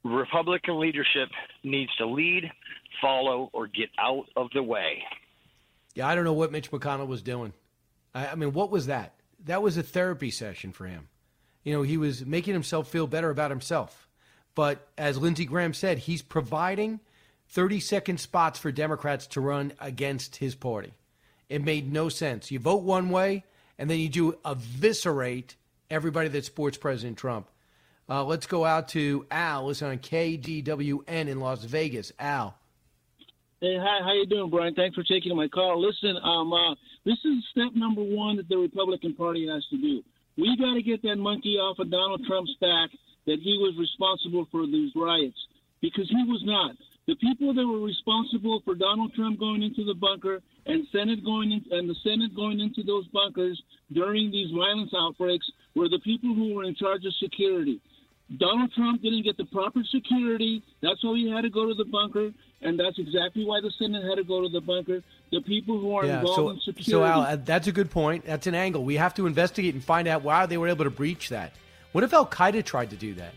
Republican leadership needs to lead, follow, or get out of the way. Yeah, I don't know what Mitch McConnell was doing. I, I mean, what was that? That was a therapy session for him. You know, he was making himself feel better about himself. But as Lindsey Graham said, he's providing 30 second spots for Democrats to run against his party. It made no sense. You vote one way, and then you do eviscerate everybody that supports President Trump. Uh, let's go out to Al. Listen on KDWN in Las Vegas. Al. Hey, hi, how you doing, Brian? Thanks for taking my call. Listen, um, uh, this is step number one that the Republican Party has to do. We got to get that monkey off of Donald Trump's back that he was responsible for these riots because he was not. The people that were responsible for Donald Trump going into the bunker and Senate going in, and the Senate going into those bunkers during these violence outbreaks were the people who were in charge of security. Donald Trump didn't get the proper security. That's why he had to go to the bunker, and that's exactly why the Senate had to go to the bunker. The people who are involved so, in security. so Al, uh, that's a good point. That's an angle. We have to investigate and find out why they were able to breach that. What if Al Qaeda tried to do that?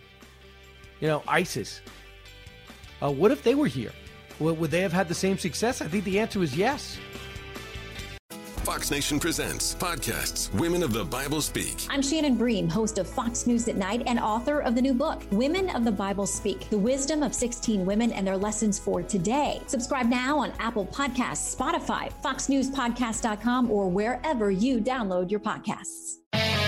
You know, ISIS. Uh, what if they were here? Would would they have had the same success? I think the answer is yes. Fox Nation presents podcasts Women of the Bible Speak. I'm Shannon Bream, host of Fox News at Night and author of the new book, Women of the Bible Speak The Wisdom of 16 Women and Their Lessons for Today. Subscribe now on Apple Podcasts, Spotify, FoxNewsPodcast.com, or wherever you download your podcasts.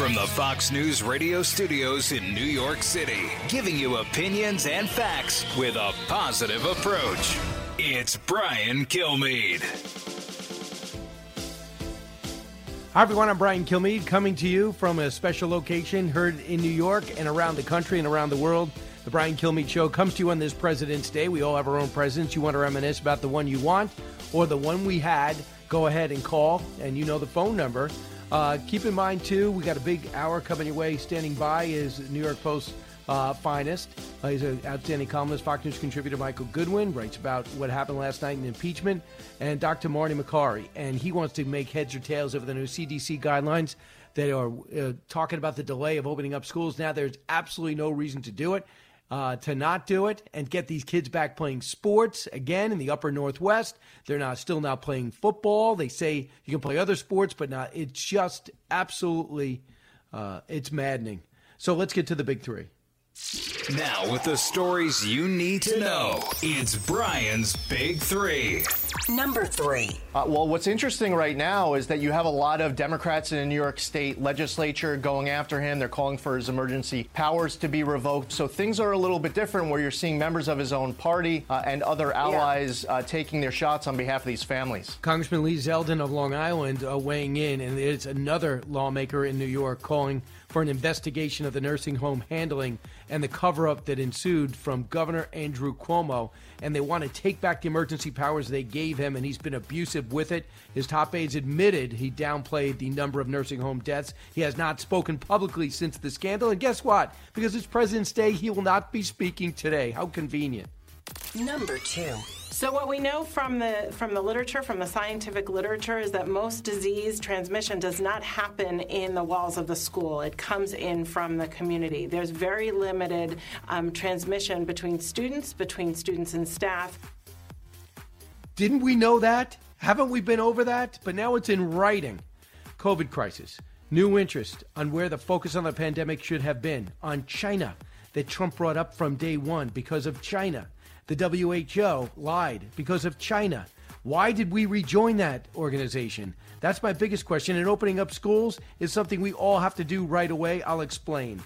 From the Fox News radio studios in New York City, giving you opinions and facts with a positive approach. It's Brian Kilmeade. Hi, everyone. I'm Brian Kilmeade coming to you from a special location heard in New York and around the country and around the world. The Brian Kilmeade Show comes to you on this President's Day. We all have our own presidents. You want to reminisce about the one you want or the one we had, go ahead and call, and you know the phone number. Uh, keep in mind, too, we got a big hour coming your way. Standing by is New York Post uh, finest. Uh, he's an outstanding columnist. Fox News contributor Michael Goodwin writes about what happened last night in impeachment, and Dr. Marty Makary, and he wants to make heads or tails over the new CDC guidelines that are uh, talking about the delay of opening up schools. Now, there's absolutely no reason to do it. Uh, to not do it and get these kids back playing sports again in the upper northwest. They're not still not playing football. They say you can play other sports but not it's just absolutely uh, it's maddening. So let's get to the big three Now, with the stories you need to know, it's Brian's Big Three. Number three. Uh, well, what's interesting right now is that you have a lot of Democrats in the New York State legislature going after him. They're calling for his emergency powers to be revoked. So things are a little bit different where you're seeing members of his own party uh, and other allies uh, taking their shots on behalf of these families. Congressman Lee Zeldin of Long Island uh, weighing in, and it's another lawmaker in New York calling for an investigation of the nursing home handling and the cover up that ensued from Governor Andrew Cuomo. And they want to take back the emergency powers they gave him, and he's been abusive with it. His top aides admitted he downplayed the number of nursing home deaths. He has not spoken publicly since the scandal. And guess what? Because it's President's Day, he will not be speaking today. How convenient. Number two. So what we know from the from the literature, from the scientific literature, is that most disease transmission does not happen in the walls of the school. It comes in from the community. There's very limited um, transmission between students, between students and staff. Didn't we know that? Haven't we been over that? But now it's in writing. COVID crisis. New interest on where the focus on the pandemic should have been on China that Trump brought up from day one because of China. The WHO lied because of China. Why did we rejoin that organization? That's my biggest question. And opening up schools is something we all have to do right away. I'll explain.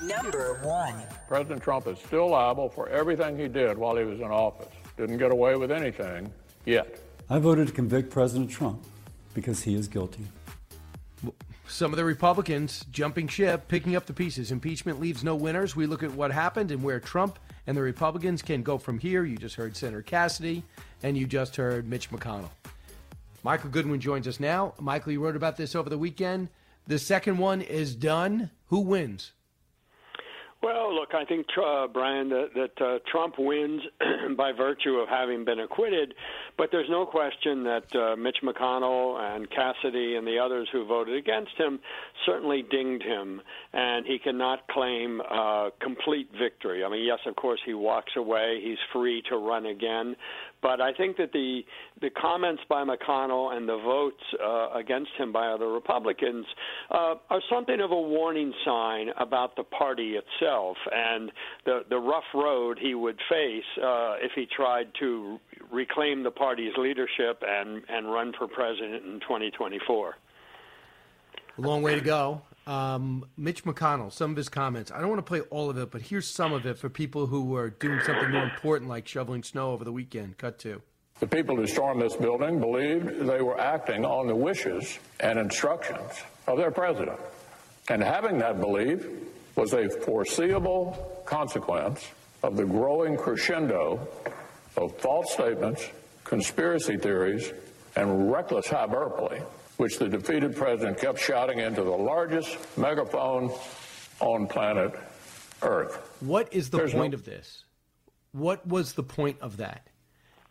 Number one. President Trump is still liable for everything he did while he was in office. Didn't get away with anything yet. I voted to convict President Trump because he is guilty. Some of the Republicans jumping ship, picking up the pieces. Impeachment leaves no winners. We look at what happened and where Trump and the Republicans can go from here. You just heard Senator Cassidy, and you just heard Mitch McConnell. Michael Goodwin joins us now. Michael, you wrote about this over the weekend. The second one is done. Who wins? Well, look, I think uh, Brian that, that uh, Trump wins by virtue of having been acquitted, but there's no question that uh, Mitch McConnell and Cassidy and the others who voted against him certainly dinged him, and he cannot claim uh, complete victory. I mean, yes, of course, he walks away; he's free to run again, but I think that the the comments by McConnell and the votes uh, against him by other Republicans uh, are something of a warning sign about the party itself and the the rough road he would face uh, if he tried to reclaim the party's leadership and and run for president in 2024. A long way to go. um, Mitch McConnell, some of his comments. I don't want to play all of it, but here's some of it for people who are doing something more important like shoveling snow over the weekend. Cut to. The people who stormed this building believed they were acting on the wishes and instructions of their president. And having that belief was a foreseeable consequence of the growing crescendo of false statements, conspiracy theories, and reckless hyperbole, which the defeated president kept shouting into the largest megaphone on planet Earth. What is the There's point no- of this? What was the point of that?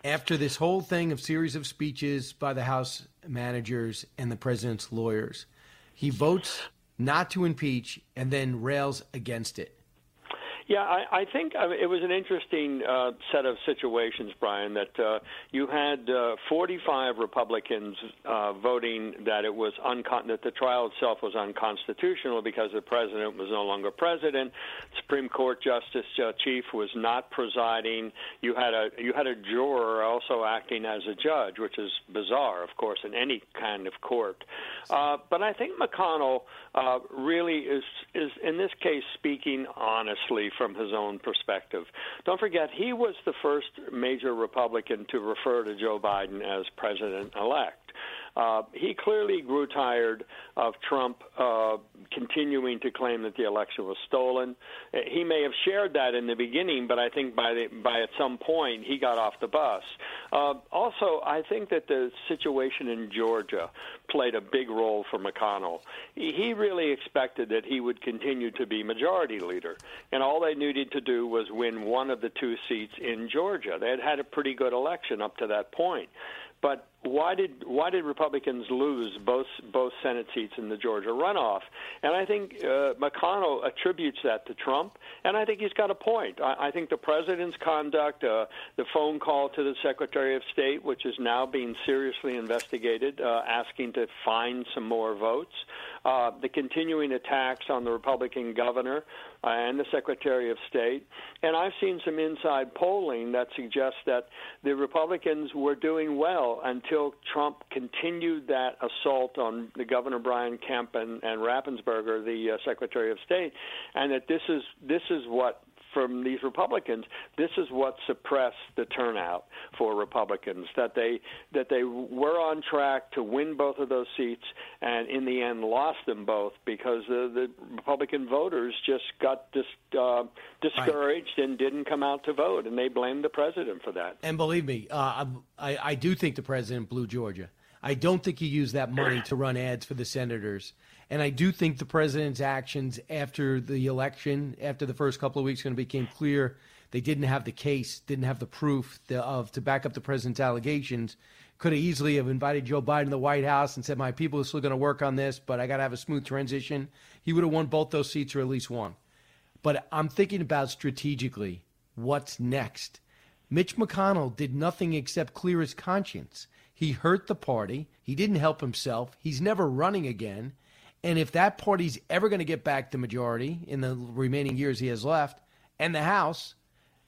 After this whole thing of series of speeches by the House managers and the president's lawyers, he votes not to impeach and then rails against it. Yeah, I, I think it was an interesting uh, set of situations, Brian. That uh, you had uh, 45 Republicans uh, voting that it was uncon- that the trial itself was unconstitutional because the president was no longer president. Supreme Court Justice uh, Chief was not presiding. You had a you had a juror also acting as a judge, which is bizarre, of course, in any kind of court. Uh, but I think McConnell uh, really is is in this case speaking honestly from his own perspective. Don't forget, he was the first major Republican to refer to Joe Biden as president elect. Uh, he clearly grew tired of Trump uh, continuing to claim that the election was stolen. Uh, He may have shared that in the beginning, but I think by the, by at some point he got off the bus. Uh, also, I think that the situation in Georgia played a big role for McConnell. He he really expected that he would continue to be majority leader, and all they needed to do was win one of the two seats in Georgia. They had had a pretty good election up to that point. But why did why did Republicans lose both both Senate seats in the Georgia runoff? And I think uh, McConnell attributes that to Trump, and I think he's got a point. I, I think the president's conduct, uh, the phone call to the Secretary of State, which is now being seriously investigated, uh, asking to find some more votes, uh, the continuing attacks on the Republican governor uh, and the Secretary of State, and I've seen some inside polling that suggests that the Republicans were doing well until Trump continued that assault on the Governor Brian Kemp and, and Raffensperger, the uh, Secretary of State, and that this is this is what from these Republicans, this is what suppressed the turnout for Republicans. That they that they were on track to win both of those seats, and in the end lost them both because the, the Republican voters just got dis, uh, discouraged and didn't come out to vote, and they blamed the president for that. And believe me, uh, I, I do think the president blew Georgia. I don't think he used that money to run ads for the senators. And I do think the president's actions after the election, after the first couple of weeks, when it became clear they didn't have the case, didn't have the proof of to back up the president's allegations, could have easily have invited Joe Biden to the White House and said, "My people are still going to work on this, but I got to have a smooth transition." He would have won both those seats or at least one. But I'm thinking about strategically what's next. Mitch McConnell did nothing except clear his conscience. He hurt the party. He didn't help himself. He's never running again. And if that party's ever going to get back the majority in the remaining years he has left and the House,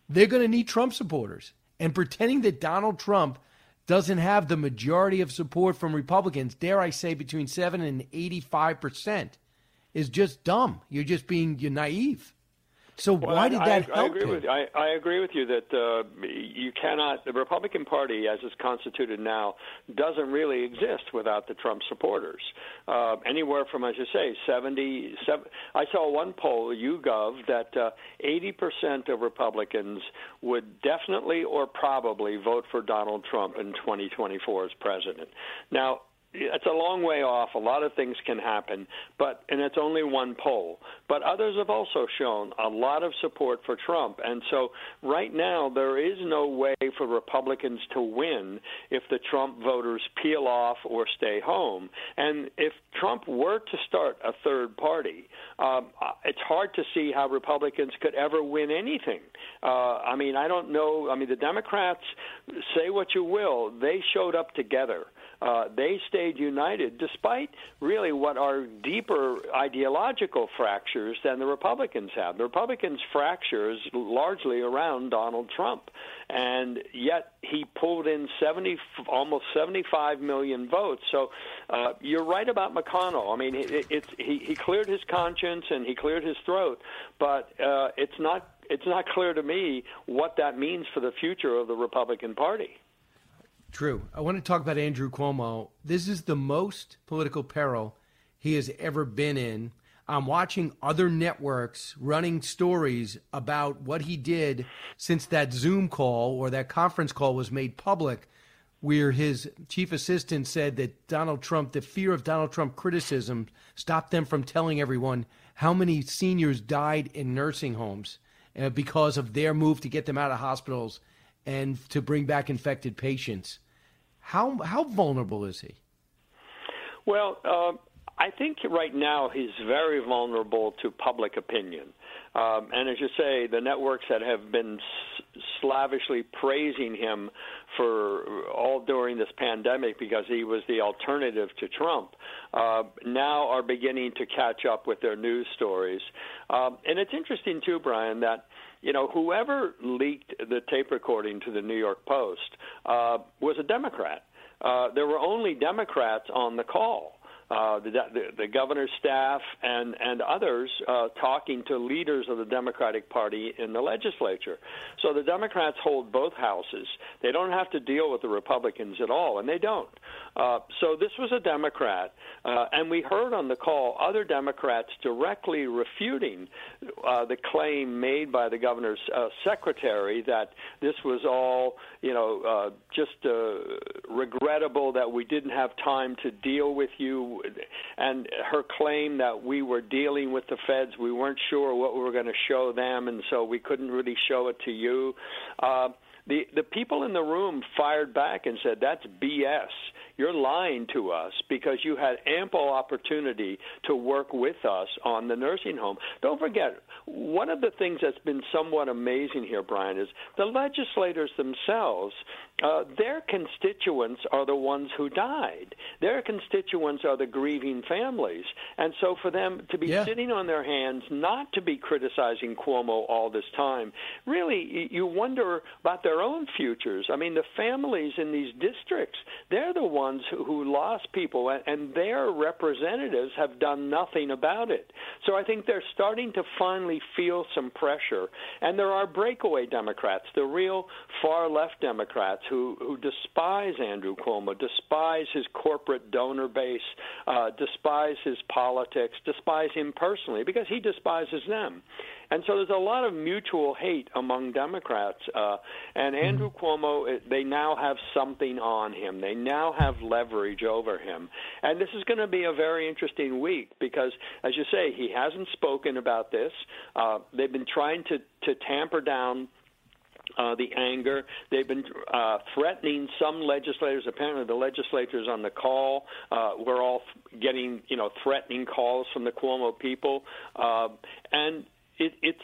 they're going to need Trump supporters. And pretending that Donald Trump doesn't have the majority of support from Republicans, dare I say between 7 and 85%, is just dumb. You're just being you're naive. So Well, why did I, that I, help I agree him? with you. I, I agree with you that uh, you cannot. The Republican Party, as it's constituted now, doesn't really exist without the Trump supporters. Uh, anywhere from, as you say, seventy. seven- I saw one poll, YouGov, that uh, eighty percent of Republicans would definitely or probably vote for Donald Trump in 2024 as president. Now it's a long way off. A lot of things can happen, but and it's only one poll. But others have also shown a lot of support for Trump, and so right now there is no way for Republicans to win if the Trump voters peel off or stay home. And if Trump were to start a third party, um, it's hard to see how Republicans could ever win anything. Uh, I mean, I don't know. I mean, the Democrats say what you will; they showed up together. Uh, they stayed united despite really what are deeper ideological fractures than the Republicans have. The Republicans' fractures largely around Donald Trump, and yet he pulled in 70, almost 75 million votes. So uh, you're right about McConnell. I mean, it, it's he, he cleared his conscience and he cleared his throat, but uh, it's not it's not clear to me what that means for the future of the Republican Party. True. I want to talk about Andrew Cuomo. This is the most political peril he has ever been in. I'm watching other networks running stories about what he did since that Zoom call or that conference call was made public, where his chief assistant said that Donald Trump, the fear of Donald Trump criticism, stopped them from telling everyone how many seniors died in nursing homes uh, because of their move to get them out of hospitals and to bring back infected patients. How how vulnerable is he? Well, uh, I think right now he's very vulnerable to public opinion. Um, and as you say, the networks that have been s- slavishly praising him for all during this pandemic because he was the alternative to Trump uh, now are beginning to catch up with their news stories. Um, and it's interesting, too, Brian, that you know, whoever leaked the tape recording to the New York Post uh, was a Democrat. Uh, there were only Democrats on the call uh, the, the, the governor's staff and and others uh, talking to leaders of the Democratic Party in the legislature. So the Democrats hold both houses. They don't have to deal with the Republicans at all, and they don't. Uh, so this was a Democrat, uh, and we heard on the call other Democrats directly refuting uh, the claim made by the governor's uh, secretary that this was all, you know, just regrettable that we didn't have time to deal with you and her claim that we were dealing with the feds, we weren't sure what we were going to show them, and so we couldn't really show it to you. Uh, the the people in the room fired back and said that's BS. You're lying to us because you had ample opportunity to work with us on the nursing home. Don't forget, one of the things that's been somewhat amazing here, Brian, is the legislators themselves, uh, their constituents are the ones who died. Their constituents are the grieving families. And so for them to be yeah. sitting on their hands, not to be criticizing Cuomo all this time, really, you wonder about their own futures. I mean, the families in these districts, they're the ones ones who lost people, and their representatives have done nothing about it. So I think they're starting to finally feel some pressure. And there are breakaway Democrats, the real far left Democrats, who, who despise Andrew Cuomo, despise his corporate donor base, uh, despise his politics, despise him personally, because he despises them. And so there's a lot of mutual hate among Democrats. Uh, and mm-hmm. Andrew Cuomo, they now have something on him. They now have leverage over him. And this is going to be a very interesting week because, as you say, he hasn't spoken about this. Uh, they've been trying to, to tamper down uh, the anger. They've been uh, threatening some legislators. Apparently, the legislators on the call uh, were all getting, you know, threatening calls from the Cuomo people, uh, and it, it's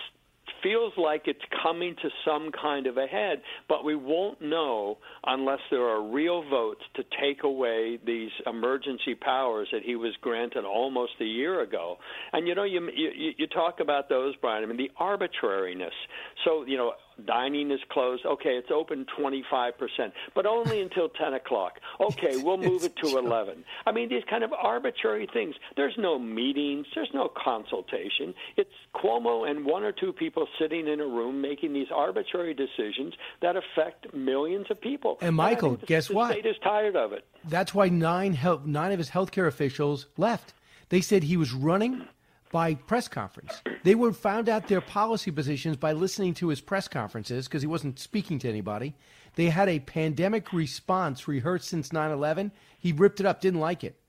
feels like it's coming to some kind of a head, but we won't know unless there are real votes to take away these emergency powers that he was granted almost a year ago. And you know, you you, you talk about those, Brian. I mean, the arbitrariness. So you know, Dining is closed. Okay, it's open 25%, but only until 10 o'clock. Okay, we'll move it to 11. I mean, these kind of arbitrary things. There's no meetings, there's no consultation. It's Cuomo and one or two people sitting in a room making these arbitrary decisions that affect millions of people. And Michael, the, guess the what? The state is tired of it. That's why nine, health, nine of his healthcare officials left. They said he was running by press conference. They were found out their policy positions by listening to his press conferences because he wasn't speaking to anybody. They had a pandemic response rehearsed since 9/11. He ripped it up, didn't like it.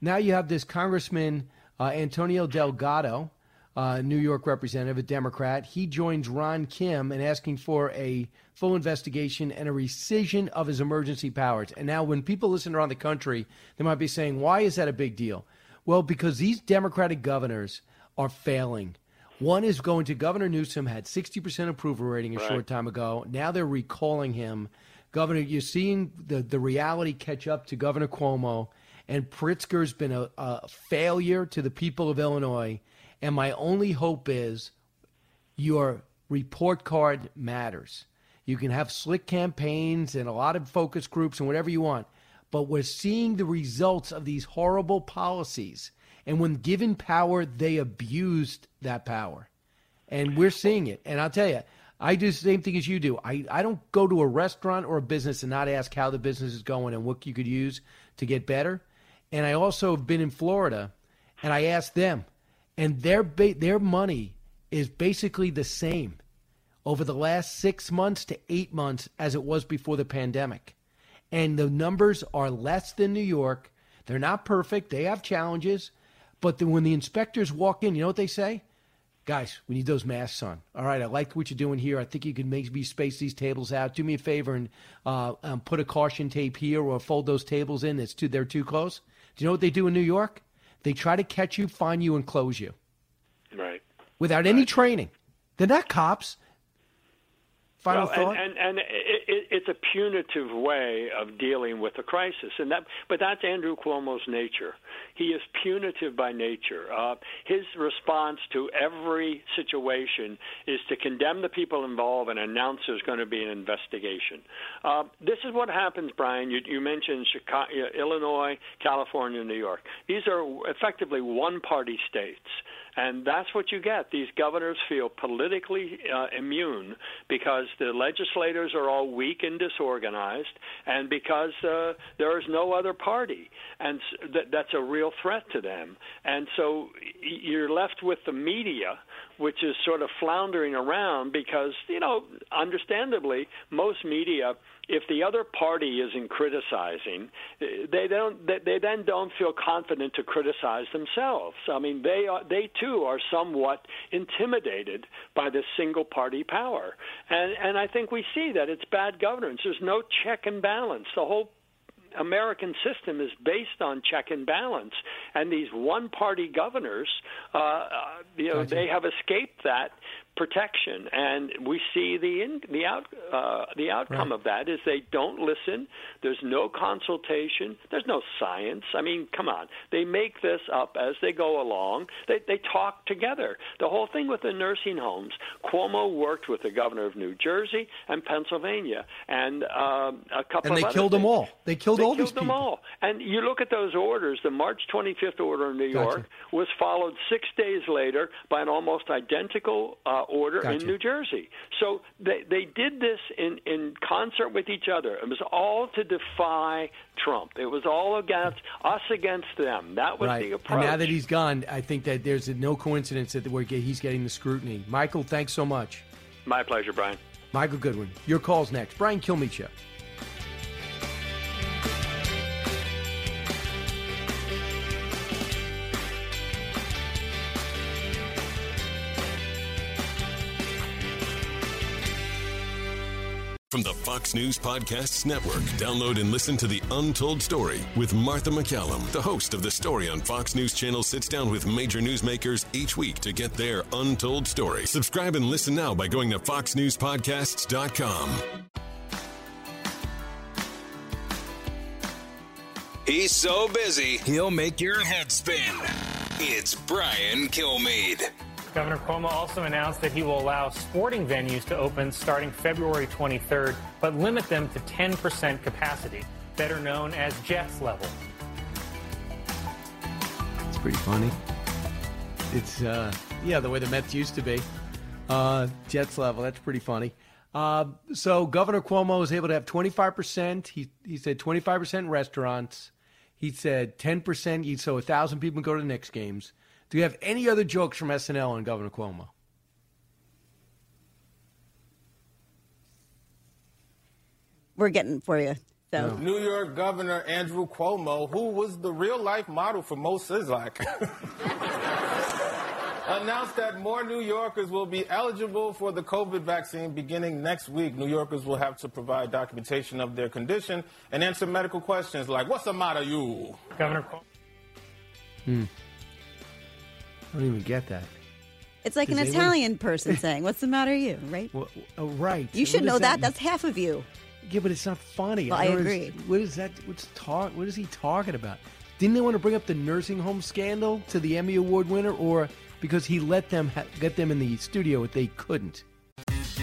Now you have this Congressman uh, Antonio Delgado, uh, New York representative, a Democrat. He joins Ron Kim in asking for a full investigation and a rescission of his emergency powers. And now, when people listen around the country, they might be saying, "Why is that a big deal?" Well, because these Democratic governors are failing. One is going to Governor Newsom had 60% approval rating a right. short time ago. Now they're recalling him. Governor, you're seeing the, the reality catch up to Governor Cuomo. And Pritzker's been a, a failure to the people of Illinois. And my only hope is your report card matters. You can have slick campaigns and a lot of focus groups and whatever you want, but we're seeing the results of these horrible policies. And when given power, they abused that power. And we're seeing it. And I'll tell you, I do the same thing as you do. I, I don't go to a restaurant or a business and not ask how the business is going and what you could use to get better. And I also have been in Florida and I asked them, and their, ba- their money is basically the same over the last six months to eight months as it was before the pandemic. And the numbers are less than New York. They're not perfect, they have challenges. But the, when the inspectors walk in, you know what they say? Guys, we need those masks on. All right, I like what you're doing here. I think you can maybe space these tables out. Do me a favor and uh, um, put a caution tape here or fold those tables in. It's too, they're too close. Do you know what they do in New York? They try to catch you, find you, and close you Right. without any training. They're not cops. Final well, thought. And, and, and it, it, it's a punitive way of dealing with a crisis, and that. But that's Andrew Cuomo's nature. He is punitive by nature. Uh, his response to every situation is to condemn the people involved and announce there's going to be an investigation. Uh, this is what happens, Brian. You, you mentioned Chicago, Illinois, California, New York. These are effectively one-party states. And that's what you get. These governors feel politically uh, immune because the legislators are all weak and disorganized, and because uh, there is no other party, and that, that's a real threat to them. And so you're left with the media, which is sort of floundering around because, you know, understandably, most media if the other party isn't criticizing, eh, they don't. They, they then don't feel confident to criticize themselves. I mean, they are. They too are somewhat intimidated by this single party power, and and I think we see that it's bad governance. There's no check and balance. The whole American system is based on check and balance, and these one-party governors, uh, uh, you know, they have escaped that protection, and we see the in, the out uh, the outcome Right. of that is they don't listen. There's no consultation. There's no science. I mean, come on, they make this up as they go along. They they talk together. The whole thing with the nursing homes, Cuomo worked with the governor of New Jersey and Pennsylvania, and um, a couple and they killed them all. They killed They all killed these them people. all. And you look at those orders. The March 25th order in New Gotcha. York was followed six days later by an almost identical uh, order Gotcha. in New Jersey. So they they did this in in concert with each other. It was all to defy Trump. It was all against us against them. That was right. the And now that he's gone, I think that there's no coincidence that we're, he's getting the scrutiny. Michael, thanks so much. My pleasure, Brian. Michael Goodwin. Your call's next. Brian Kilmeade Show. From the Fox News Podcasts Network, download and listen to The Untold Story with Martha McCallum. The host of The Story on Fox News Channel sits down with major newsmakers each week to get their untold story. Subscribe and listen now by going to foxnewspodcasts.com. He's so busy, he'll make your head spin. It's Brian Kilmeade. Governor Cuomo also announced that he will allow sporting venues to open starting February 23rd, but limit them to 10% capacity, better known as Jets level. It's pretty funny. It's uh, yeah, the way the Mets used to be. Uh, Jets level. That's pretty funny. Uh, so Governor Cuomo was able to have 25%. He he said 25% restaurants. He said 10%. So a thousand people go to the Knicks games. Do you have any other jokes from SNL on Governor Cuomo? We're getting for you. So New York Governor Andrew Cuomo, who was the real life model for Moe Szyslak, announced that more New Yorkers will be eligible for the COVID vaccine beginning next week. New Yorkers will have to provide documentation of their condition and answer medical questions like, What's the matter, you? Governor Cuomo. Hmm. I don't even get that. it's like an Does anyone- Italian person saying, "What's the matter, you?" Right? Well, oh, right. You What should does know that. That's half of you. Yeah, but it's not funny. Well, I don't agree. understand- What is that? What's talk? What is he talking about? Didn't they want to bring up the nursing home scandal to the Emmy Award winner, or because he let them ha- get them in the studio if they couldn't?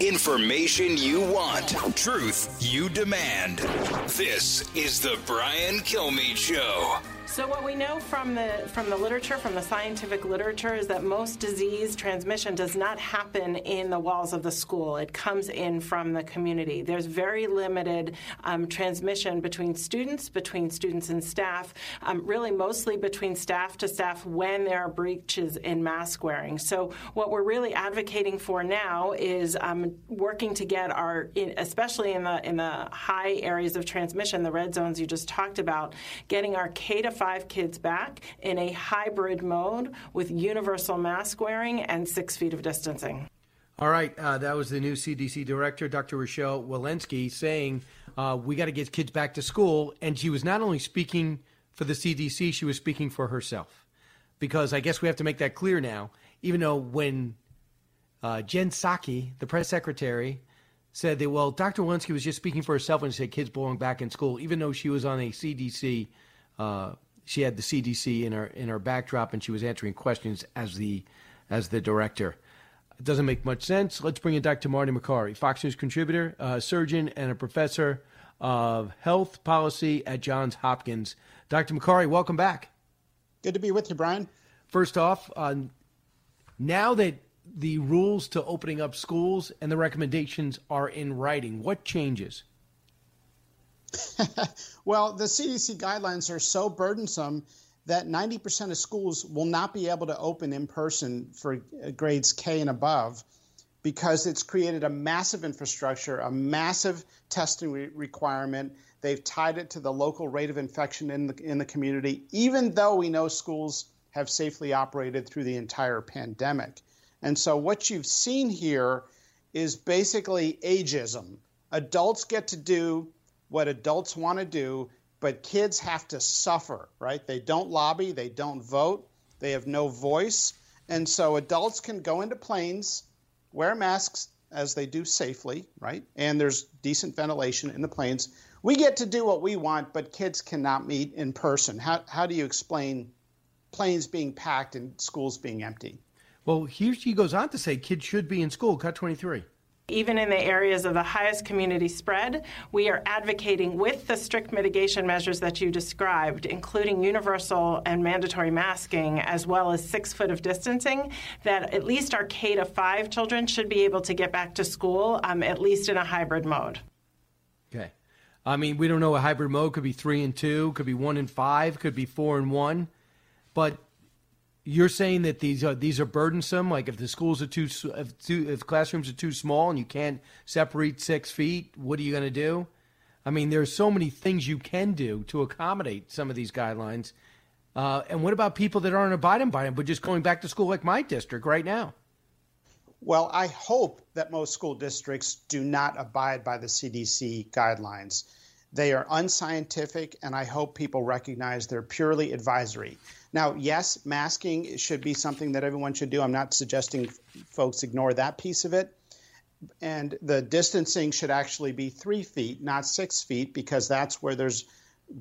Information you want, truth you demand. This is the Brian Kilmeade Show. So what we know from the from the literature, from the scientific literature, is that most disease transmission does not happen in the walls of the school. It comes in from the community. There's very limited um, transmission between students, between students and staff, um, really mostly between staff to staff when there are breaches in mask wearing. So what we're really advocating for now is um, working to get our, especially in the in the high areas of transmission, the red zones you just talked about, getting our K to five kids back in a hybrid mode with universal mask wearing and six feet of distancing. All right, uh, that was the new CDC director, Dr. Rochelle Walensky, saying uh, we got to get kids back to school. And she was not only speaking for the CDC, she was speaking for herself. Because I guess we have to make that clear now, even though when uh, Jen Psaki, the press secretary, said that, well, Dr. Walensky was just speaking for herself when she said kids belong back in school, even though she was on a CDC she had the CDC in her in her backdrop, and she was answering questions as the as the director. It doesn't make much sense. Let's bring in Dr. Marty Makary, Fox News contributor, surgeon, and a professor of health policy at Johns Hopkins. Dr. Makary, welcome back. Good to be with you, Brian. First off, uh, now that the rules to opening up schools and the recommendations are in writing, what changes? well, the CDC guidelines are so burdensome that 90% of schools will not be able to open in person for uh, grades K and above because it's created a massive infrastructure, a massive testing re- requirement. They've tied it to the local rate of infection in the, in the community, even though we know schools have safely operated through the entire pandemic. And so, what you've seen here is basically ageism. Adults get to do what adults want to do, but kids have to suffer, right? They don't lobby, they don't vote, they have no voice. And so adults can go into planes, wear masks as they do safely, right? And there's decent ventilation in the planes. We get to do what we want, but kids cannot meet in person. How, how do you explain planes being packed and schools being empty? Well, here she goes on to say kids should be in school, cut 23. Even in the areas of the highest community spread, we are advocating with the strict mitigation measures that you described, including universal and mandatory masking, as well as six foot of distancing, that at least our K to five children should be able to get back to school, um, at least in a hybrid mode. Okay. I mean, we don't know a hybrid mode could be three and two, could be one and five, could be four and one, but you're saying that these are these are burdensome. Like if the schools are too, if, too, if classrooms are too small and you can't separate six feet, what are you going to do? I mean, there's so many things you can do to accommodate some of these guidelines. Uh, and what about people that aren't abiding by them, but just going back to school like my district right now? Well, I hope that most school districts do not abide by the CDC guidelines. They are unscientific, and I hope people recognize they're purely advisory. Now, yes, masking should be something that everyone should do. I'm not suggesting folks ignore that piece of it. And the distancing should actually be three feet, not six feet, because that's where there's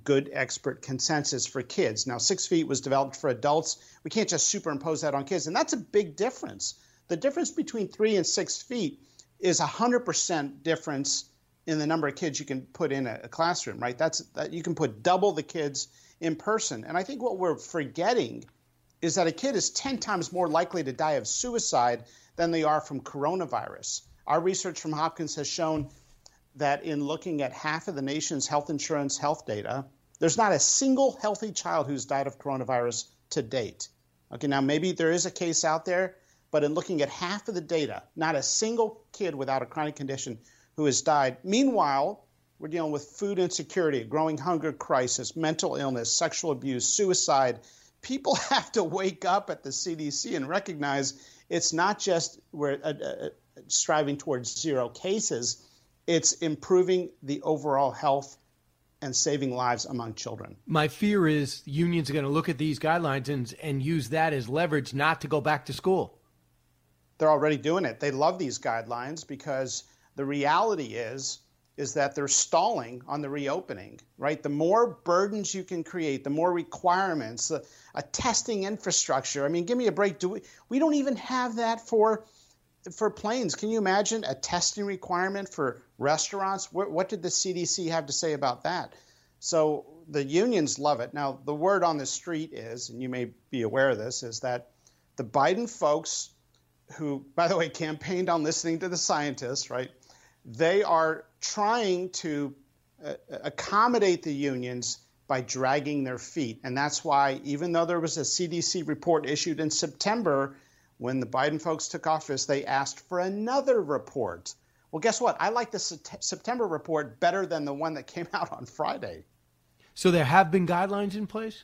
good expert consensus for kids. Now, six feet was developed for adults. We can't just superimpose that on kids. And that's a big difference. The difference between three and six feet is a 100% difference in the number of kids you can put in a, classroom, right? That's that you can put double the kids in person. And I think what we're forgetting is that a kid is 10 times more likely to die of suicide than they are from coronavirus. Our research from Hopkins has shown that in looking at half of the nation's health insurance health data, there's not a single healthy child who's died of coronavirus to date. Okay, now maybe there is a case out there, but in looking at half of the data, not a single kid without a chronic condition who has died. Meanwhile, we're dealing with food insecurity, growing hunger crisis, mental illness, sexual abuse, suicide, people have to wake up at the CDC and recognize it's not just we're uh, uh, striving towards zero cases, it's improving the overall health and saving lives among children. My fear is unions are going to look at these guidelines and, and use that as leverage not to go back to school. They're already doing it. They love these guidelines because the reality is is that they're stalling on the reopening, right? The more burdens you can create, the more requirements, a, a testing infrastructure. I mean, give me a break. Do we we don't even have that for for planes. Can you imagine a testing requirement for restaurants? What, what did the CDC have to say about that? So the unions love it. Now, the word on the street is, and you may be aware of this, is that the Biden folks, who, by the way, campaigned on listening to the scientists, right? They are trying to uh, accommodate the unions by dragging their feet. And that's why, even though there was a CDC report issued in September, when the Biden folks took office, they asked for another report. Well, guess what? I like the September report better than the one that came out on Friday. So there have been guidelines in place?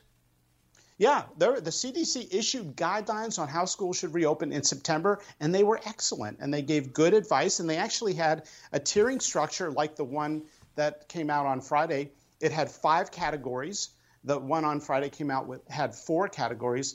Yeah, the CDC issued guidelines on how schools should reopen in September, and they were excellent. And they gave good advice, and they actually had a tiering structure like the one that came out on Friday. It had five categories. The one on Friday came out with had four categories.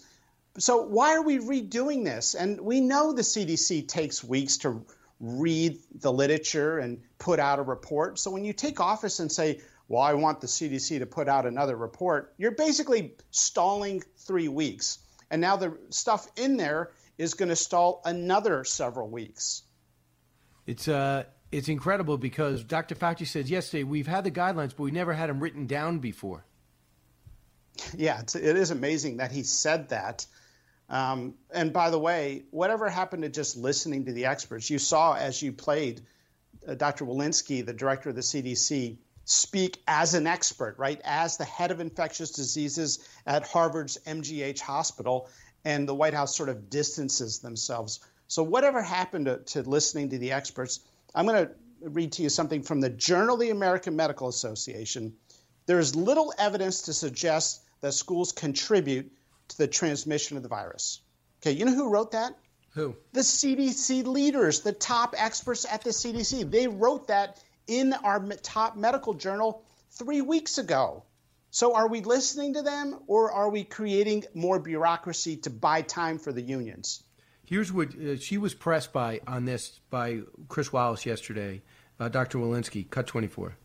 So why are we redoing this? And we know the CDC takes weeks to read the literature and put out a report. So when you take office and say, well, I want the CDC to put out another report, you're basically stalling three weeks. And now the stuff in there is going to stall another several weeks. It's uh, it's incredible because Dr. Fauci says yesterday we've had the guidelines, but we never had them written down before. Yeah, it's, it is amazing that he said that. Um, and by the way, whatever happened to just listening to the experts? You saw as you played uh, Dr. Walensky, the director of the CDC, speak as an expert, right? As the head of infectious diseases at Harvard's MGH hospital, and the White House sort of distances themselves. So, whatever happened to, to listening to the experts, I'm going to read to you something from the Journal of the American Medical Association. There is little evidence to suggest that schools contribute to the transmission of the virus. Okay, you know who wrote that? Who? The CDC leaders, the top experts at the CDC. They wrote that in our top medical journal three weeks ago. So are we listening to them or are we creating more bureaucracy to buy time for the unions? Here's what uh, she was pressed by on this by Chris Wallace yesterday, uh, Dr. Walensky, cut 24.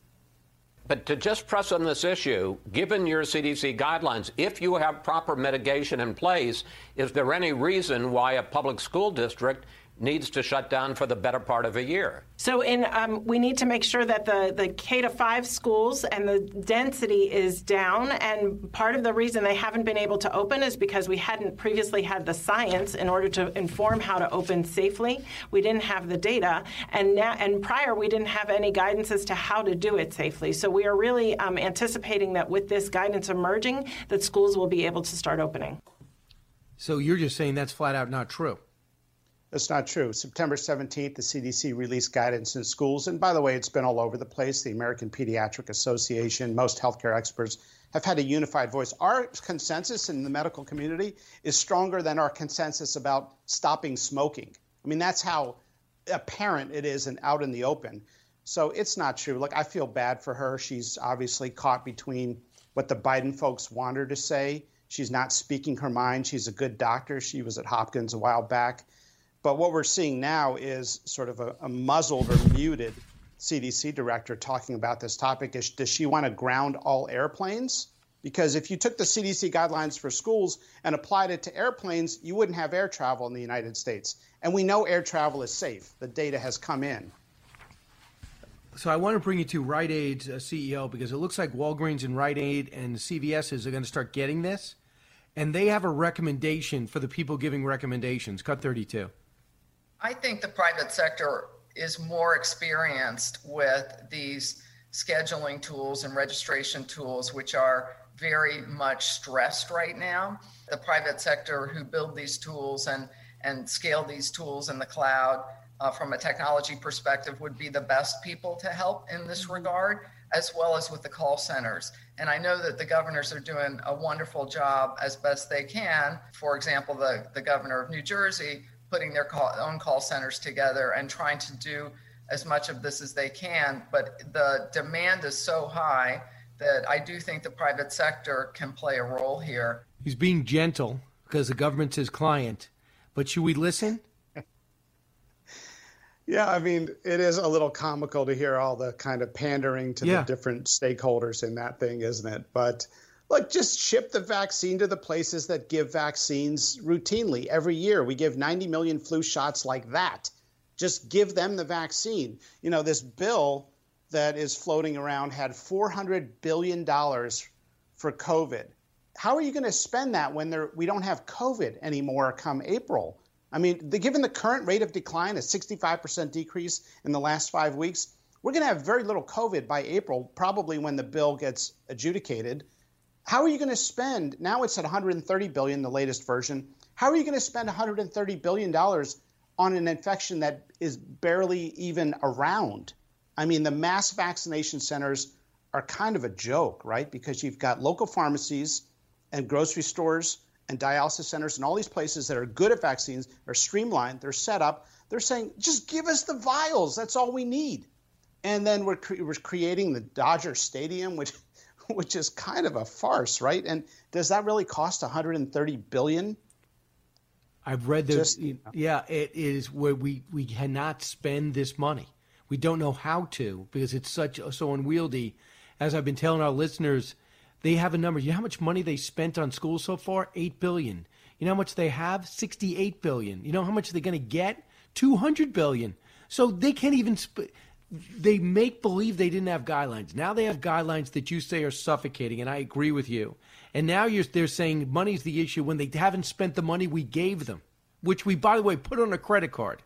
But to just press on this issue, given your CDC guidelines, if you have proper mitigation in place, is there any reason why a public school district needs to shut down for the better part of a year. So, in um, we need to make sure that the the K to five schools and the density is down. And part of the reason they haven't been able to open is because we hadn't previously had the science in order to inform how to open safely. We didn't have the data, and now and prior we didn't have any guidance as to how to do it safely. So we are really um, anticipating that with this guidance emerging, that schools will be able to start opening. So you're just saying that's flat out not true. That's not true. September 17th, the CDC released guidance in schools. And by the way, it's been all over the place. The American Pediatric Association, most healthcare experts have had a unified voice. Our consensus in the medical community is stronger than our consensus about stopping smoking. I mean, that's how apparent it is and out in the open. So it's not true. Look, I feel bad for her. She's obviously caught between what the Biden folks want her to say. She's not speaking her mind. She's a good doctor. She was at Hopkins a while back but what we're seeing now is sort of a, a muzzled or muted CDC director talking about this topic. Is, does she want to ground all airplanes? Because if you took the CDC guidelines for schools and applied it to airplanes, you wouldn't have air travel in the United States. And we know air travel is safe. The data has come in. So I want to bring you to Rite Aid's uh, CEO because it looks like Walgreens and Rite Aid and CVS's are going to start getting this, and they have a recommendation for the people giving recommendations. Cut thirty-two. I think the private sector is more experienced with these scheduling tools and registration tools, which are very much stressed right now. The private sector who build these tools and, and scale these tools in the cloud uh, from a technology perspective, would be the best people to help in this regard, as well as with the call centers. And I know that the governors are doing a wonderful job as best they can. For example, the, the governor of New Jersey putting their call, own call centers together and trying to do as much of this as they can. But the demand is so high that I do think the private sector can play a role here. He's being gentle because the government's his client. But should we listen? Yeah, I mean, it is a little comical to hear all the kind of pandering to Yeah. the different stakeholders in that thing, isn't it? But look, just ship the vaccine to the places that give vaccines routinely every year. We give 90 million flu shots like that. Just give them the vaccine. You know, this bill that is floating around had $400 billion for COVID. How are you going to spend that when there, we don't have COVID anymore come April? I mean, the, given the current rate of decline, a 65% decrease in the last five weeks, we're going to have very little COVID by April, probably when the bill gets adjudicated. How are you going to spend? Now it's at 130 billion, the latest version. How are you going to spend 130 billion dollars on an infection that is barely even around? I mean, the mass vaccination centers are kind of a joke, right? Because you've got local pharmacies and grocery stores and dialysis centers and all these places that are good at vaccines are streamlined, they're set up. They're saying, just give us the vials. That's all we need. And then we're, cre- we're creating the Dodger Stadium, which which is kind of a farce, right? And does that really cost 130 billion? I've read that. Just- yeah, it is where we we cannot spend this money. We don't know how to because it's such so unwieldy. As I've been telling our listeners, they have a number. You know how much money they spent on schools so far? Eight billion. You know how much they have? Sixty-eight billion. You know how much they're going to get? Two hundred billion. So they can't even. Sp- they make believe they didn't have guidelines. Now they have guidelines that you say are suffocating, and I agree with you. And now you're, they're saying money's the issue when they haven't spent the money we gave them, which we, by the way, put on a credit card.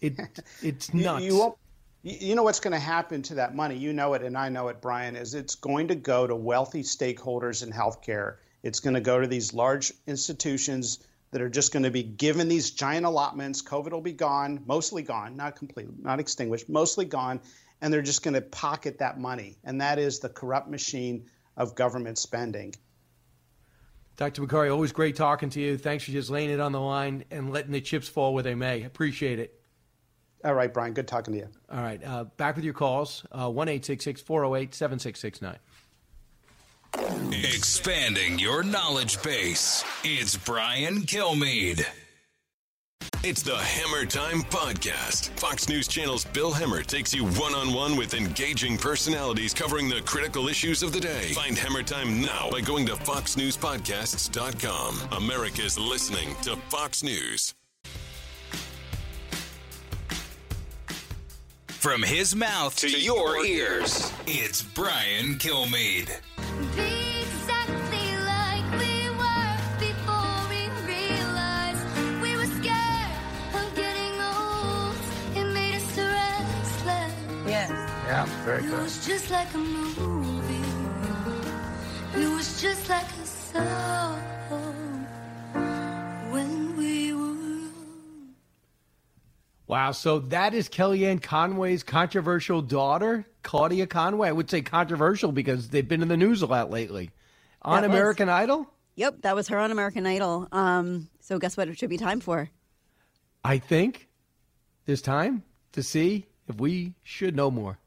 It, it's nuts. You, you you know what's going to happen to that money? You know it, and I know it, Brian. Is it's going to go to wealthy stakeholders in healthcare. It's going to go to these large institutions that are just going to be given these giant allotments. COVID will be gone, mostly gone, not completely, not extinguished, mostly gone, and they're just going to pocket that money. And that is the corrupt machine of government spending. Dr. Makary, always great talking to you. Thanks for just laying it on the line and letting the chips fall where they may. Appreciate it. All right, Brian. Good talking to you. All right. Uh, back with your calls uh, 1 408 7669. Expanding your knowledge base. It's Brian Kilmeade. It's the Hemmer Time Podcast. Fox News Channel's Bill Hemmer takes you one on one with engaging personalities covering the critical issues of the day. Find Hemmer Time now by going to FoxNewsPodcasts.com. America's listening to Fox News. From his mouth to, your ears, it's Brian Kilmeade. Yeah, very good. It was just like a movie. It was just like a song when we were. Wow. So that is Kellyanne Conway's controversial daughter, Claudia Conway. I would say controversial because they've been in the news a lot lately. On That was- American Idol? Yep, that was her on American Idol. Um, so guess what? It should be time for. I think there's time to see if we should know more.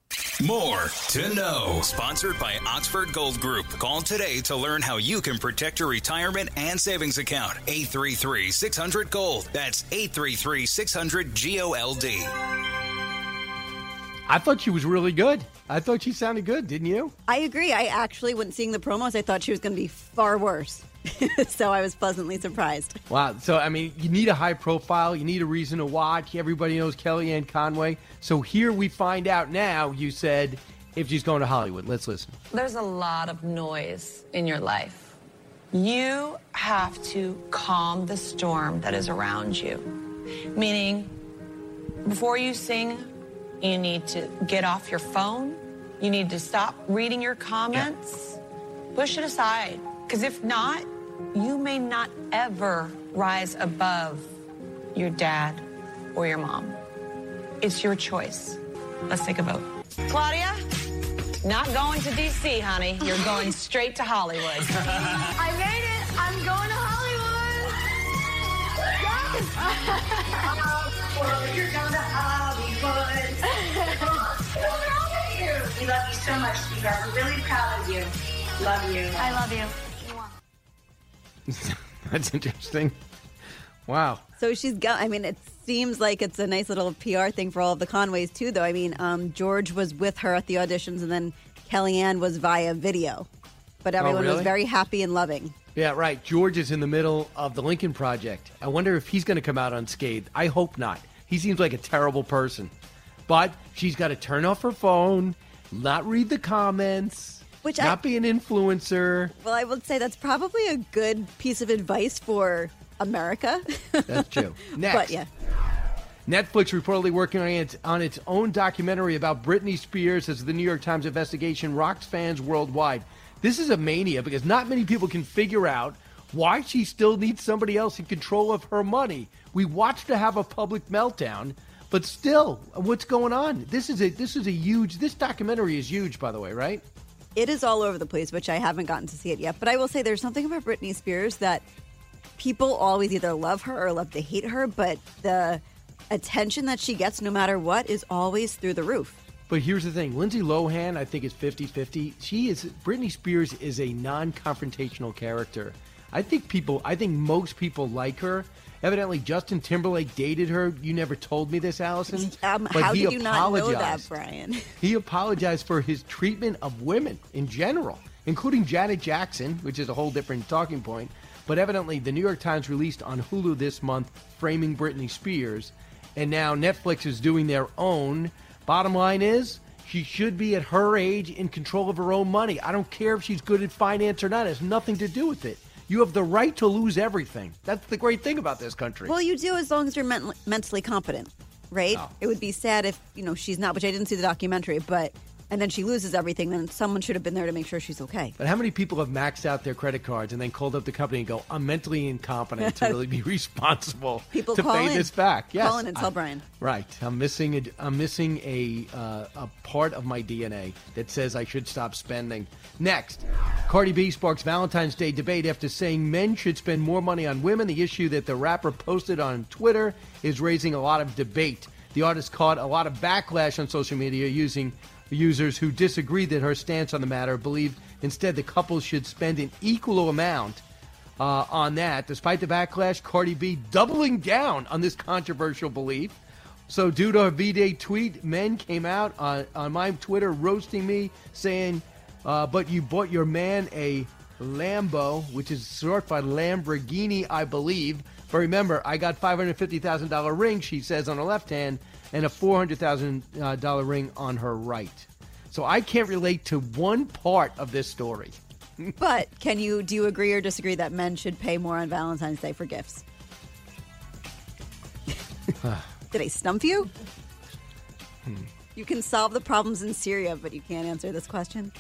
More to know. Sponsored by Oxford Gold Group. Call today to learn how you can protect your retirement and savings account. 833 600 Gold. That's 833 600 GOLD. I thought she was really good. I thought she sounded good, didn't you? I agree. I actually, when seeing the promos, I thought she was going to be far worse. so I was pleasantly surprised. Wow. So, I mean, you need a high profile. You need a reason to watch. Everybody knows Kellyanne Conway. So here we find out now, you said, if she's going to Hollywood. Let's listen. There's a lot of noise in your life. You have to calm the storm that is around you. Meaning, before you sing, you need to get off your phone. You need to stop reading your comments. Push it aside. Because if not, you may not ever rise above your dad or your mom. It's your choice. Let's take a vote. Claudia, not going to DC, honey. You're going straight to Hollywood. I made it. I'm going to Hollywood. Yes. You're going uh, to Hollywood. What's wrong with you? We love you so much, sweetheart. We're really proud of you. Love you. I love you. That's interesting. Wow. So she's got. I mean, it seems like it's a nice little PR thing for all of the Conways too. Though I mean, um, George was with her at the auditions, and then Kellyanne was via video, but everyone was really? very happy and loving. Yeah, right. George is in the middle of the Lincoln Project. I wonder if he's going to come out unscathed. I hope not. He seems like a terrible person. But she's got to turn off her phone, not read the comments, Which I- not be an influencer. Well, I would say that's probably a good piece of advice for America. That's true. Next. But yeah, Netflix reportedly working on its, on its own documentary about Britney Spears as the New York Times investigation rocks fans worldwide. This is a mania because not many people can figure out why she still needs somebody else in control of her money. We watched her have a public meltdown, but still, what's going on? This is a this is a huge. This documentary is huge, by the way, right? It is all over the place, which I haven't gotten to see it yet. But I will say there's something about Britney Spears that people always either love her or love to hate her, but the attention that she gets no matter what is always through the roof. But here's the thing Lindsay Lohan, I think, is 50 50. She is, Britney Spears is a non confrontational character. I think people, I think most people like her. Evidently, Justin Timberlake dated her. You never told me this, Allison. Um, but how he did you not know that, apologized. Brian? He apologized for his treatment of women in general, including Janet Jackson, which is a whole different talking point. But evidently, the New York Times released on Hulu this month Framing Britney Spears, and now Netflix is doing their own. Bottom line is, she should be at her age in control of her own money. I don't care if she's good at finance or not, it has nothing to do with it. You have the right to lose everything. That's the great thing about this country. Well, you do as long as you're ment- mentally competent, right? Oh. It would be sad if, you know, she's not, which I didn't see the documentary, but, and then she loses everything, then someone should have been there to make sure she's okay. But how many people have maxed out their credit cards and then called up the company and go, "I'm mentally incompetent to really be responsible People to call pay in. this back"? Yes, Call in and tell I- Brian. Right, I'm missing a, I'm missing a uh, a part of my DNA that says I should stop spending. Next, Cardi B sparks Valentine's Day debate after saying men should spend more money on women. The issue that the rapper posted on Twitter is raising a lot of debate. The artist caught a lot of backlash on social media using users who disagree that her stance on the matter believe instead the couple should spend an equal amount uh, on that. Despite the backlash, Cardi B doubling down on this controversial belief. So, due to a V-Day tweet, men came out on, on my Twitter roasting me, saying, uh, "But you bought your man a Lambo, which is short for Lamborghini, I believe." But remember, I got five hundred fifty thousand dollar ring. She says on her left hand, and a four hundred thousand uh, dollar ring on her right. So I can't relate to one part of this story. But can you, do you agree or disagree that men should pay more on Valentine's Day for gifts? Did I stump you? You can solve the problems in Syria, but you can't answer this question.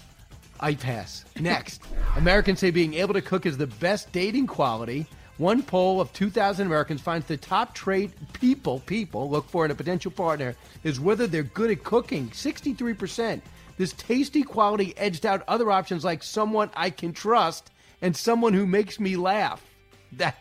I pass. Next, Americans say being able to cook is the best dating quality. One poll of 2,000 Americans finds the top trait people people look for in a potential partner is whether they're good at cooking. 63%. This tasty quality edged out other options like someone I can trust and someone who makes me laugh. That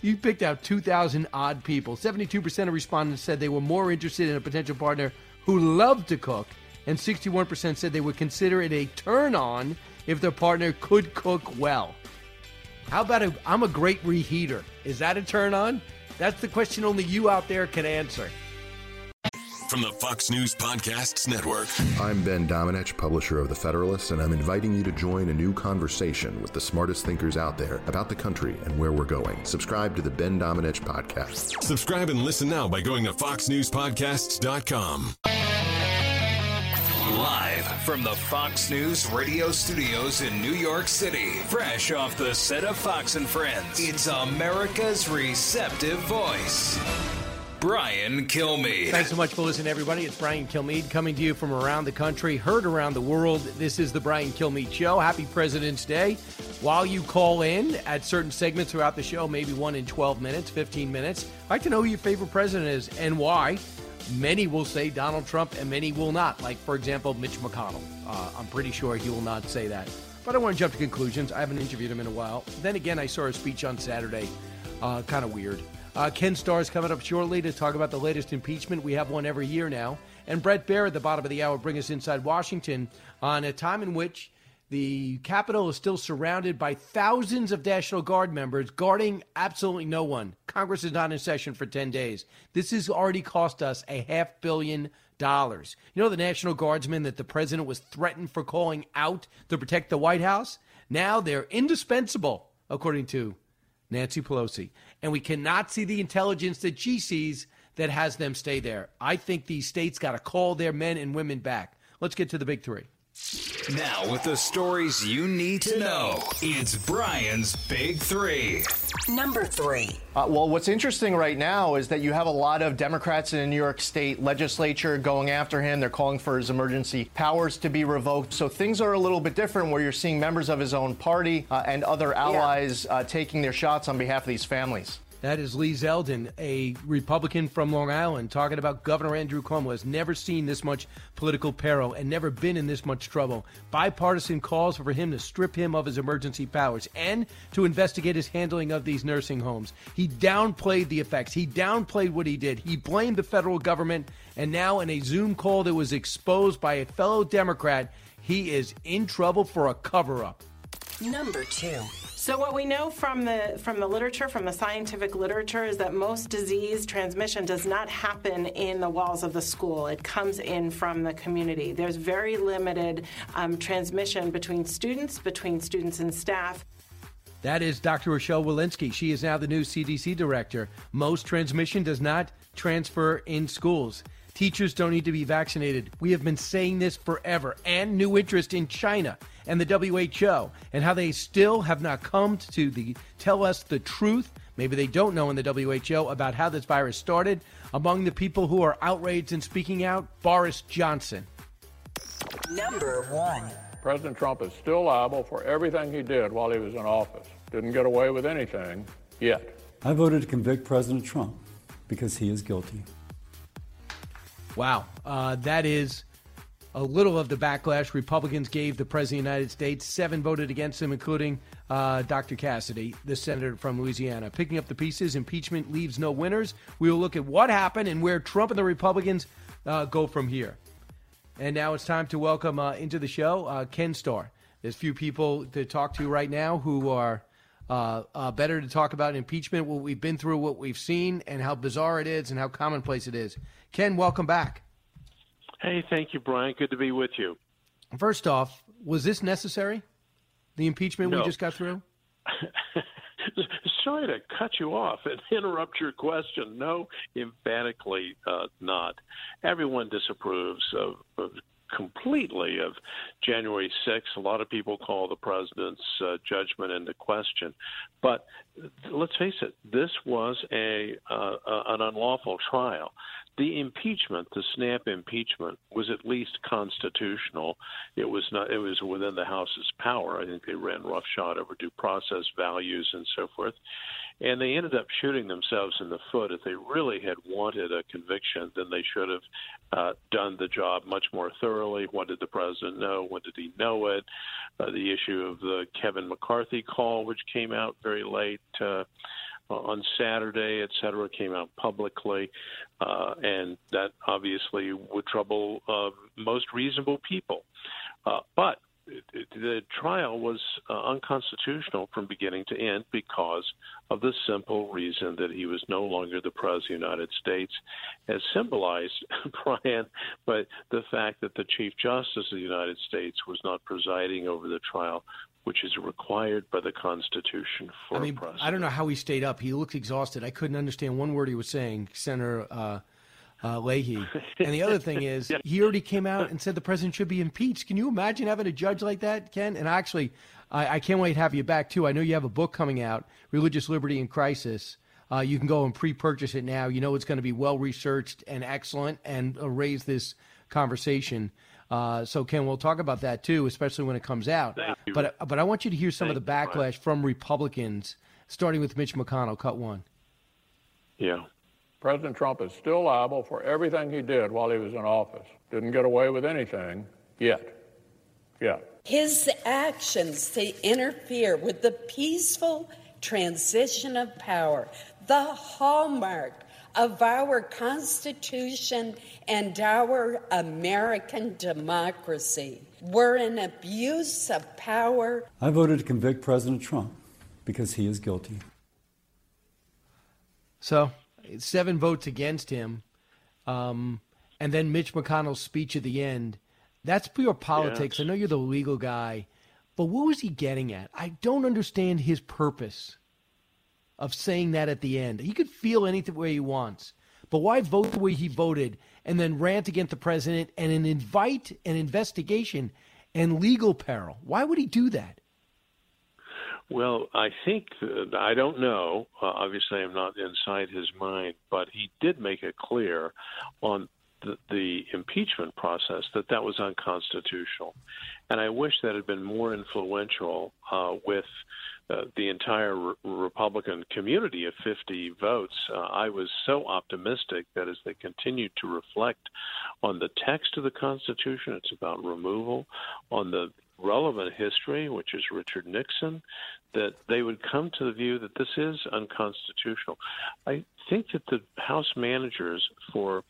you picked out 2,000 odd people. 72% of respondents said they were more interested in a potential partner who loved to cook, and 61% said they would consider it a turn on if their partner could cook well. How about a, I'm a great reheater? Is that a turn on? That's the question only you out there can answer. From the Fox News Podcasts Network. I'm Ben Domenech, publisher of The Federalist, and I'm inviting you to join a new conversation with the smartest thinkers out there about the country and where we're going. Subscribe to the Ben Domenech Podcast. Subscribe and listen now by going to foxnewspodcasts.com. Live from the Fox News radio studios in New York City, fresh off the set of Fox and Friends, it's America's receptive voice. Brian Kilmeade. Thanks so much for listening, everybody. It's Brian Kilmeade coming to you from around the country, heard around the world. This is the Brian Kilmeade Show. Happy President's Day. While you call in at certain segments throughout the show, maybe one in 12 minutes, 15 minutes, I'd like to know who your favorite president is and why. Many will say Donald Trump and many will not. Like, for example, Mitch McConnell. Uh, I'm pretty sure he will not say that. But I want to jump to conclusions. I haven't interviewed him in a while. Then again, I saw a speech on Saturday. Uh, kind of weird. Uh, Ken Starr is coming up shortly to talk about the latest impeachment. We have one every year now. And Brett Baier at the bottom of the hour bring us inside Washington on a time in which the Capitol is still surrounded by thousands of National Guard members guarding absolutely no one. Congress is not in session for 10 days. This has already cost us a half billion dollars. You know the National Guardsmen that the president was threatened for calling out to protect the White House? Now they're indispensable, according to Nancy Pelosi. And we cannot see the intelligence that she sees that has them stay there. I think these states got to call their men and women back. Let's get to the big three. Now, with the stories you need to know, it's Brian's Big Three. Number three. Uh, well, what's interesting right now is that you have a lot of Democrats in the New York State legislature going after him. They're calling for his emergency powers to be revoked. So things are a little bit different where you're seeing members of his own party uh, and other allies uh, taking their shots on behalf of these families. That is Lee Zeldin, a Republican from Long Island, talking about Governor Andrew Cuomo has never seen this much political peril and never been in this much trouble. Bipartisan calls for him to strip him of his emergency powers and to investigate his handling of these nursing homes. He downplayed the effects. He downplayed what he did. He blamed the federal government, and now in a Zoom call that was exposed by a fellow Democrat, he is in trouble for a cover up. Number two. So what we know from the from the literature, from the scientific literature, is that most disease transmission does not happen in the walls of the school. It comes in from the community. There's very limited um, transmission between students, between students and staff. That is Dr. Rochelle Walensky. She is now the new CDC director. Most transmission does not transfer in schools. Teachers don't need to be vaccinated. We have been saying this forever. And new interest in China and the WHO and how they still have not come to the tell us the truth. Maybe they don't know in the WHO about how this virus started. Among the people who are outraged and speaking out, Boris Johnson. Number one. President Trump is still liable for everything he did while he was in office. Didn't get away with anything yet. I voted to convict President Trump because he is guilty. Wow. Uh, that is a little of the backlash Republicans gave the President of the United States. Seven voted against him, including uh, Dr. Cassidy, the senator from Louisiana. Picking up the pieces, impeachment leaves no winners. We will look at what happened and where Trump and the Republicans uh, go from here. And now it's time to welcome uh, into the show uh, Ken Starr. There's few people to talk to right now who are uh, uh, better to talk about impeachment, what we've been through, what we've seen, and how bizarre it is and how commonplace it is. Ken, welcome back. Hey, thank you, Brian. Good to be with you. First off, was this necessary? The impeachment No. we just got through? Sorry to cut you off and interrupt your question. No, emphatically uh, not. Everyone disapproves of, of completely of January 6th. A lot of people call the president's uh, judgment into question. But let's face it, this was a uh, uh, an unlawful trial. The impeachment, the snap impeachment, was at least constitutional. It was not. It was within the House's power. I think they ran roughshod over due process values and so forth, and they ended up shooting themselves in the foot. If they really had wanted a conviction, then they should have uh, done the job much more thoroughly. What did the president know? When did he know it? Uh, the issue of the Kevin McCarthy call, which came out very late. Uh, on Saturday, et cetera, came out publicly, uh, and that obviously would trouble uh, most reasonable people. Uh, but the trial was uh, unconstitutional from beginning to end because of the simple reason that he was no longer the president of the United States, as symbolized, Brian, by the fact that the Chief Justice of the United States was not presiding over the trial, which is required by the Constitution for I mean. I don't know how he stayed up. He looked exhausted. I couldn't understand one word he was saying, Senator uh, uh, Leahy. And the other thing is, he already came out and said the president should be impeached. Can you imagine having a judge like that, Ken? And actually, I, I can't wait to have you back, too. I know you have a book coming out, Religious Liberty in Crisis. Uh, you can go and pre-purchase it now. You know it's going to be well researched and excellent, and uh, raise this conversation. Uh, so Ken, we'll talk about that too, especially when it comes out. But but I want you to hear some Thank of the you, backlash from Republicans, starting with Mitch McConnell. Cut one. Yeah. President Trump is still liable for everything he did while he was in office. Didn't get away with anything yet. Yet. His actions to interfere with the peaceful transition of power, the hallmark of our Constitution and our American democracy, were an abuse of power. I voted to convict President Trump because he is guilty. So seven votes against him, um, and then Mitch McConnell's speech at the end. That's pure politics. I know you're the legal guy, but what was he getting at? I don't understand his purpose of saying that at the end. He could feel anything way he wants, but why vote the way he voted and then rant against the president and invite an investigation and legal peril? Why would he do that? Well, I think uh, I don't know. Uh, obviously, I'm not inside his mind, but he did make it clear on the, the impeachment process that that was unconstitutional, and I wish that had been more influential uh, with. Uh, the entire re- Republican community of 50 votes. Uh, I was so optimistic that as they continued to reflect on the text of the Constitution, it's about removal, on the relevant history, which is Richard Nixon, that they would come to the view that this is unconstitutional. I think that the House managers, for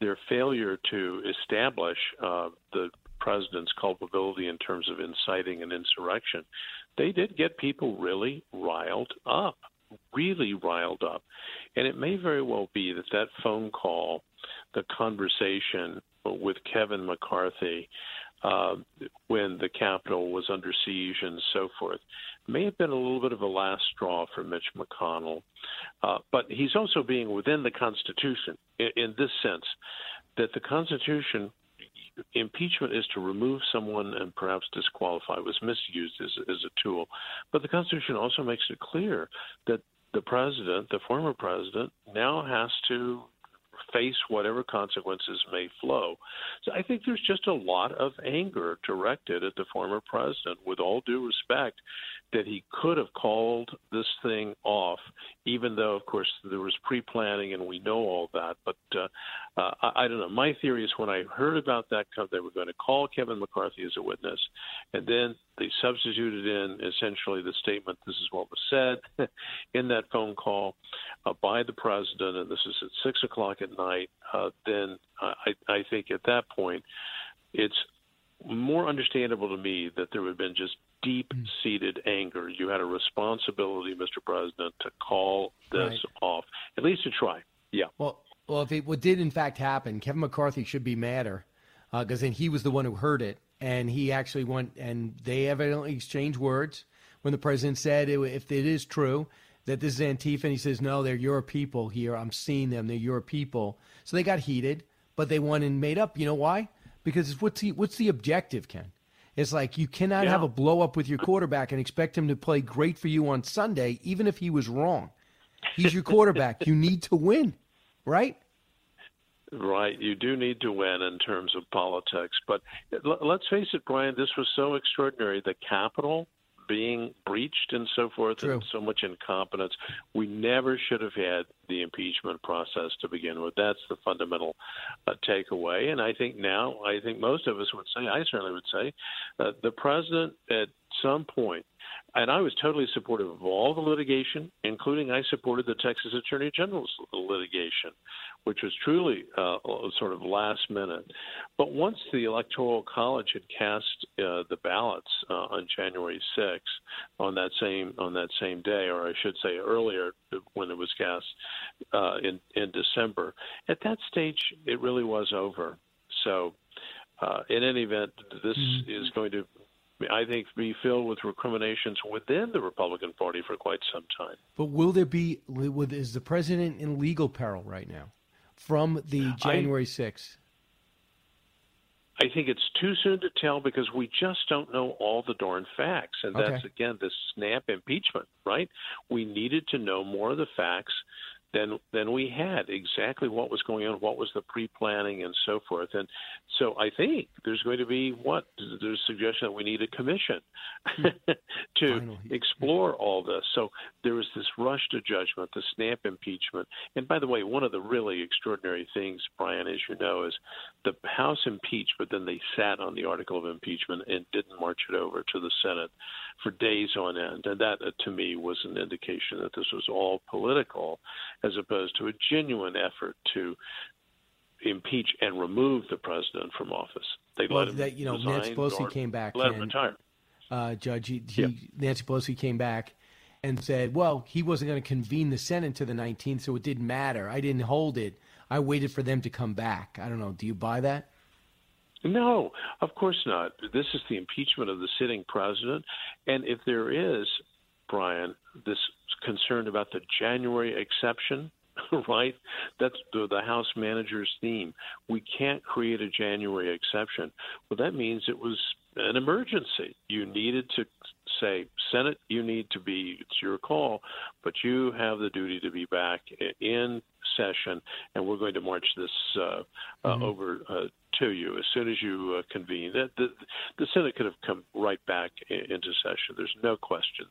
their failure to establish uh, the president's culpability in terms of inciting an insurrection, they did get people really riled up, really riled up. And it may very well be that that phone call, the conversation with Kevin McCarthy, uh, when the Capitol was under siege and so forth, may have been a little bit of a last straw for Mitch McConnell. Uh, but he's also being within the Constitution in, in this sense that the Constitution impeachment is to remove someone and perhaps disqualify was misused as, as a tool but the constitution also makes it clear that the president the former president now has to face whatever consequences may flow. So I think there's just a lot of anger directed at the former president, with all due respect, that he could have called this thing off, even though, of course, there was pre planning and we know all that. But uh, uh, I, I don't know. My theory is when I heard about that, they were going to call Kevin McCarthy as a witness, and then they substituted in essentially the statement this is what was said in that phone call uh, by the president, and this is at six o'clock at night, uh, then I, I think at that point it's more understandable to me that there would have been just deep seated anger. You had a responsibility, Mr. President, to call this Right. off, at least to try. Yeah. Well, well, if it what did in fact happen, Kevin McCarthy should be madder uh, because then he was the one who heard it, and he actually went and they evidently exchanged words when the president said it, if it is true that this is Antifa, and he says no, they're your people here. I'm seeing them. They're your people. So they got heated, but they won and made up. You know why? Because it's what's the what's the objective, Ken? It's like you cannot Yeah. have a blow up with your quarterback and expect him to play great for you on Sunday, even if he was wrong. He's your quarterback. you need to win, right? Right. You do need to win in terms of politics. But let's face it, Brian, this was so extraordinary. The Capitol being breached and so forth, and so much incompetence. We never should have had the impeachment process to begin with. That's the fundamental uh, takeaway. And I think now, I think most of us would say, I certainly would say, uh, the president at some point and I was totally supportive of all the litigation, including I supported the Texas Attorney General's litigation, which was truly uh, sort of last minute. But once the Electoral College had cast uh, the ballots uh, on January 6th, on that same on that same day, or I should say earlier when it was cast uh, in in December, at that stage it really was over. So, uh, in any event, this is going to I think, be filled with recriminations within the Republican Party for quite some time. But will there be? Is the president in legal peril right now from the January sixth? I think it's too soon to tell because we just don't know all the darn facts. And that's, again, the snap impeachment, right? We needed to know more of the facts than than we had exactly what was going on, what was the pre-planning, and so forth. And so I think there's going to be what there's a suggestion that we need a commission to explore all this. So there was this rush to judgment, the snap impeachment. And by the way, one of the really extraordinary things, Brian, as you know, is the House impeached, but then they sat on the article of impeachment and didn't march it over to the Senate for days on end. And that, uh, to me, was an indication that this was all political as opposed to a genuine effort to impeach and remove the president from office. They Well, let him that you know, Nancy Pelosi came back. Let him and, retire. Uh, Judge, he, he, Nancy Pelosi came back and said, "Well, he wasn't going to convene the Senate to the 19th, so it didn't matter. I didn't hold it. I waited for them to come back." I don't know. Do you buy that? No, of course not. This is the impeachment of the sitting president. And if there is, Brian, this concern about the January exception, right? That's the, the House manager's theme. We can't create a January exception. Well, that means it was an emergency. You needed to say, Senate, you need to be, it's your call, but you have the duty to be back in session, and we're going to march this uh, uh, over uh, to you as soon as you uh, convene. The, the, the Senate could have come right back i- into session. There's no question.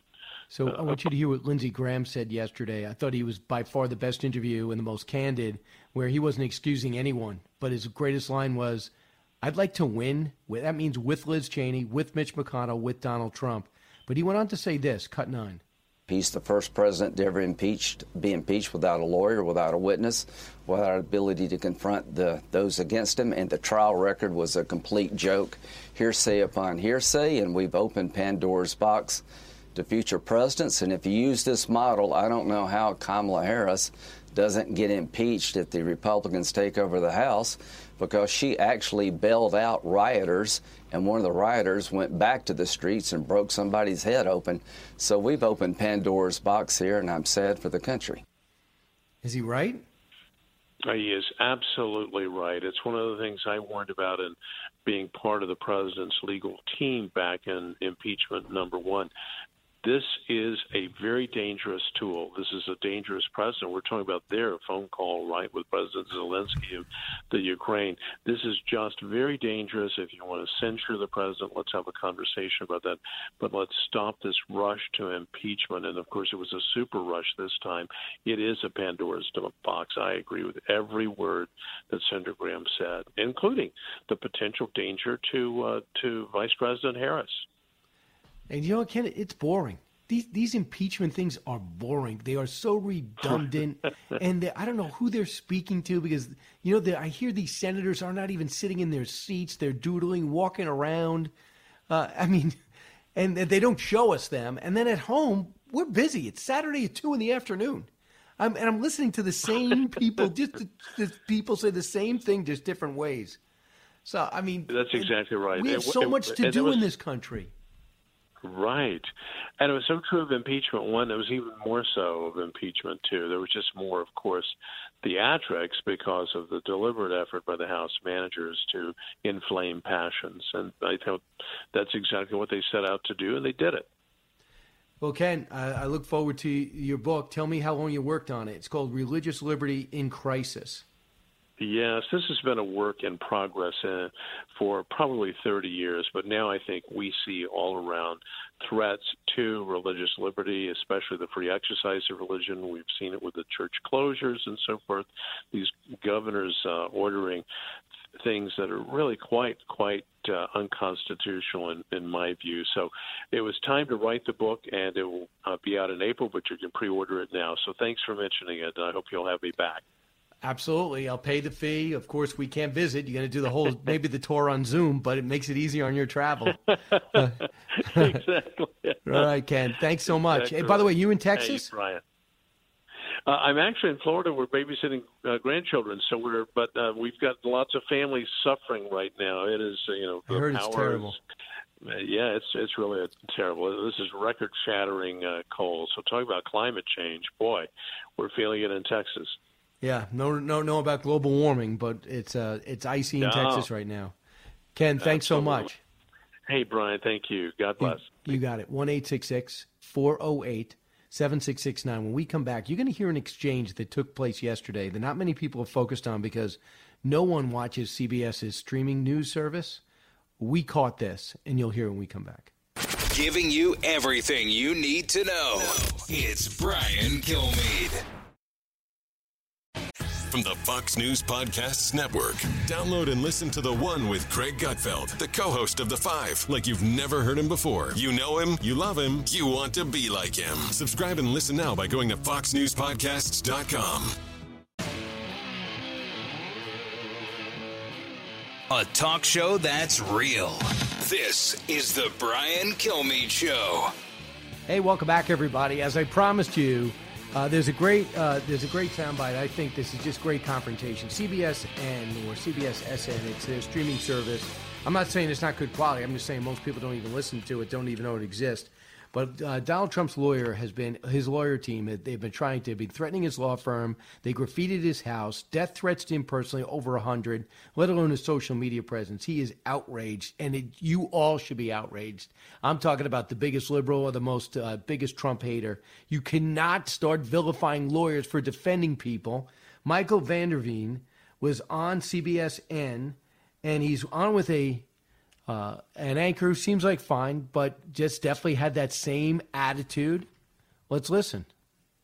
So I want you to hear what Lindsey Graham said yesterday. I thought he was by far the best interview and the most candid, where he wasn't excusing anyone. But his greatest line was, "I'd like to win." That means with Liz Cheney, with Mitch McConnell, with Donald Trump. But he went on to say this: "Cut nine. He's the first president to ever impeached, be impeached without a lawyer, without a witness, without ability to confront the, those against him. And the trial record was a complete joke, hearsay upon hearsay. And we've opened Pandora's box to future presidents. And if you use this model, I don't know how Kamala Harris doesn't get impeached if the Republicans take over the House because she actually bailed out rioters, and one of the rioters went back to the streets and broke somebody's head open. So we've opened Pandora's box here, and I'm sad for the country. Is he right? Uh, He is absolutely right. It's one of the things I warned about in being part of the president's legal team back in impeachment number one. This is a very dangerous tool. This is a dangerous precedent. We're talking about their phone call, right, with President Zelensky of the Ukraine. This is just very dangerous. If you want to censure the president, let's have a conversation about that. But let's stop this rush to impeachment. And of course, it was a super rush this time. It is a Pandora's box. I agree with every word that Senator Graham said, including the potential danger to uh, to Vice President Harris. And you know what, Ken? It's boring. These these impeachment things are boring. They are so redundant, and they, I don't know who they're speaking to because you know I hear these senators are not even sitting in their seats; they're doodling, walking around. Uh, I mean, and they don't show us them. And then at home, we're busy. It's Saturday at two in the afternoon. I'm, and I'm listening to the same people. Just the, the people say the same thing, just different ways. So I mean, That's exactly right. we have so much to do was- in this country. Right. And it was so true of impeachment one, it was even more so of impeachment two. There was just more, of course, theatrics because of the deliberate effort by the House managers to inflame passions. And I think that's exactly what they set out to do, and they did it. Well, Ken, I, I look forward to your book. Tell me how long you worked on it. It's called Religious Liberty in Crisis. Yes, this has been a work in progress uh, for probably 30 years, but now I think we see all around threats to religious liberty, especially the free exercise of religion. We've seen it with the church closures and so forth. These governors uh, ordering things that are really quite quite uh, unconstitutional in, in my view. So it was time to write the book, and it will uh, be out in April, but you can pre-order it now. So thanks for mentioning it. and I hope you'll have me back. Absolutely. I'll pay the fee. Of course, we can't visit. You're going to do the whole, maybe the tour on Zoom, but it makes it easier on your travel. exactly. All right, Ken. Thanks so much. Exactly Hey, by the way, you in Texas? Hey? Brian. Uh, I'm actually in Florida. We're babysitting uh, grandchildren, so we're. But uh, we've got lots of families suffering right now. It is, uh, you know, I the heard it's terrible. is- uh, yeah, it's it's really uh, terrible. This is record-shattering uh, cold. So talk about climate change, boy, we're feeling it in Texas. Yeah, no, no, know about global warming, but it's uh, it's icy in No. Texas right now. Ken, thanks so much. Hey, Brian, thank you. God bless. You got it. 1 408 7669. When we come back, you're going to hear an exchange that took place yesterday that not many people have focused on because no one watches CBS's streaming news service. We caught this, and you'll hear when we come back. Giving you everything you need to know. It's Brian Kilmeade. From the Fox News Podcasts Network. Download and listen to The One with Greg Gutfeld, the co host of The Five, like you've never heard him before. You know him, you love him, you want to be like him. Subscribe and listen now by going to FoxNewsPodcasts.com. A talk show that's real. This is the Brian Kilmeade Show. Hey, welcome back, everybody. As I promised you, uh, there's a great uh, there's a great soundbite. I think this is just great confrontation. CBSN or CBS SN, it's their streaming service. I'm not saying it's not good quality. I'm just saying most people don't even listen to it, don't even know it exists. But uh, Donald Trump's lawyer has been his lawyer team. They've been trying to be threatening his law firm. They graffitied his house, death threats to him personally, over a hundred. Let alone his social media presence. He is outraged, and it, you all should be outraged. I'm talking about the biggest liberal or the most uh, biggest Trump hater. You cannot start vilifying lawyers for defending people. Michael van der Veen was on CBSN, and he's on with a uh, an anchor who seems like fine, but just definitely had that same attitude. Let's listen.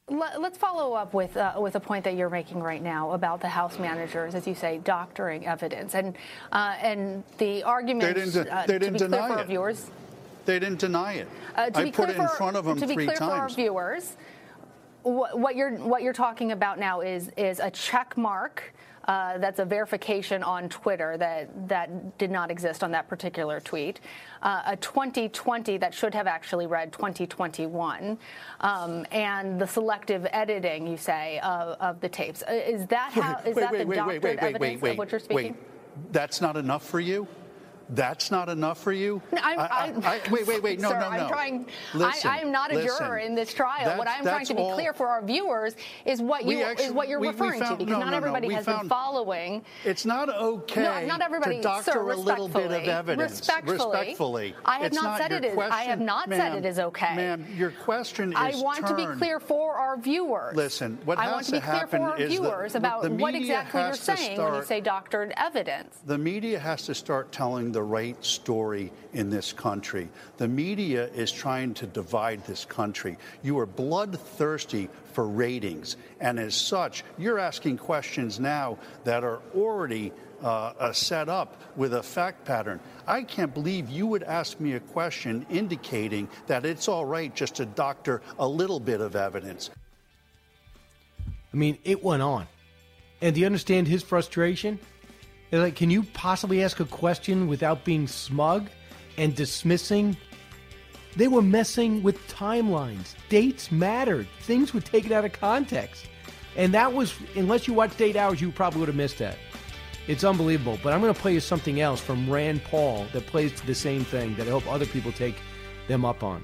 Let- Let's follow up with uh, with a point that you're making right now about the House managers, as you say, doctoring evidence, and uh, and the argument. They didn't- uh, they to didn't be clear deny for our it. viewers. They didn't deny it. Uh, I put it in for- front of them three times. to be three clear for our times. viewers, what, what you're what you're talking about now is is a check mark. Uh, that's a verification on Twitter that that did not exist on that particular tweet. Uh, a 2020 that should have actually read 2021, um, and the selective editing, you say, of, of the tapes. Uh, Is that how? Is that the doctored evidence of what you're speaking? Wait, that's not enough for you? That's not enough for you? No, I'm, I- I- I- wait, wait, wait. No, sir, no, no. I'm trying. Listen, I, I'm not a listen. juror in this trial. What I'm trying to be all- clear for our viewers is what you actually- is what you're we- we referring found- to, because no, not no, no, everybody we has found- been following. It's not okay No, not everybody, to doctor sir, a little bit of respectfully. evidence. Respectfully. Respectfully. I have It's not said it is- I have not said it is okay. Ma'am, your question is I want to be clear for our viewers. Listen, what I has want to to be clear happen for our is viewers about what exactly you're saying when you say doctored evidence. The media has to start telling the right story in this country. The media is trying to divide this country. You are bloodthirsty for ratings, and as such, you're asking questions now that are already uh, set up with a fact pattern. I can't believe you would ask me a question indicating that it's all right just to doctor a little bit of evidence. I mean, it went on. And do you understand his frustration? They're like, can you possibly ask a question without being smug and dismissing? They were messing with timelines. Dates mattered. Things were taken out of context. And that was, unless you watched eight hours, you probably would have missed that. It's unbelievable. But I'm going to play you something else from Rand Paul that plays to the same thing that I hope other people take them up on.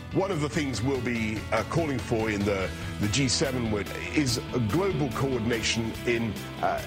One of the things we'll be uh, calling for in the, the G7 would- is global coordination in uh,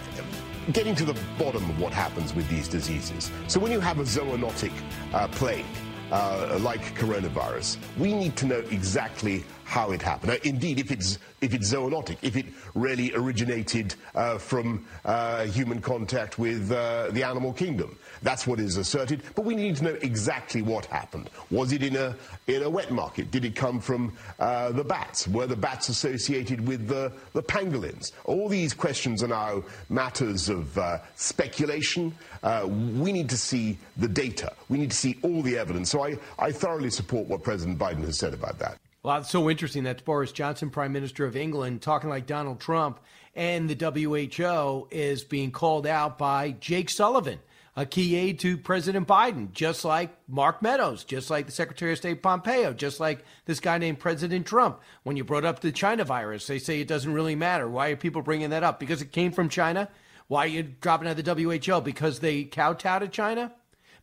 getting to the bottom of what happens with these diseases. So when you have a zoonotic uh, plague, uh, like coronavirus, we need to know exactly how it happened. Now, indeed, if it's if it's zoonotic, if it really originated uh, from uh, human contact with the animal kingdom, that's what is asserted. But we need to know exactly what happened. Was it in a in a wet market? Did it come from uh, the bats? Were the bats associated with the the pangolins? All these questions are now matters of uh, speculation. Uh, we need to see the data. We need to see all the evidence. So I, I thoroughly support what President Biden has said about that. Well, it's so interesting. That's Boris Johnson, Prime Minister of England, talking like Donald Trump, and the WHO is being called out by Jake Sullivan a key aide to President Biden, just like Mark Meadows, just like the Secretary of State Pompeo, just like this guy named President Trump. When you brought up the China virus, they say it doesn't really matter. Why are people bringing that up? Because it came from China? Why are you dropping out of the WHO? Because they kowtowed to China?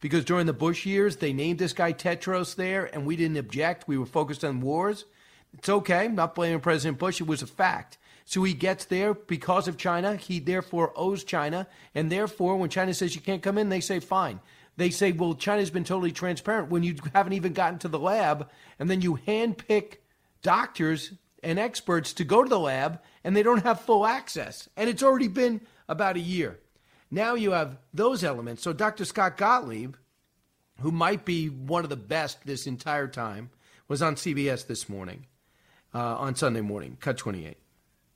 Because during the Bush years, they named this guy Tedros there and we didn't object. We were focused on wars. It's okay. I'm not blaming President Bush. It was a fact. So he gets there because of China. He therefore owes China. And therefore, when China says you can't come in, they say fine. They say, well, China's been totally transparent when you haven't even gotten to the lab. And then you handpick doctors and experts to go to the lab and they don't have full access. And it's already been about a year. Now you have those elements. So Dr. Scott Gottlieb, who might be one of the best this entire time, was on CBS this morning, uh, on Sunday morning, cut 28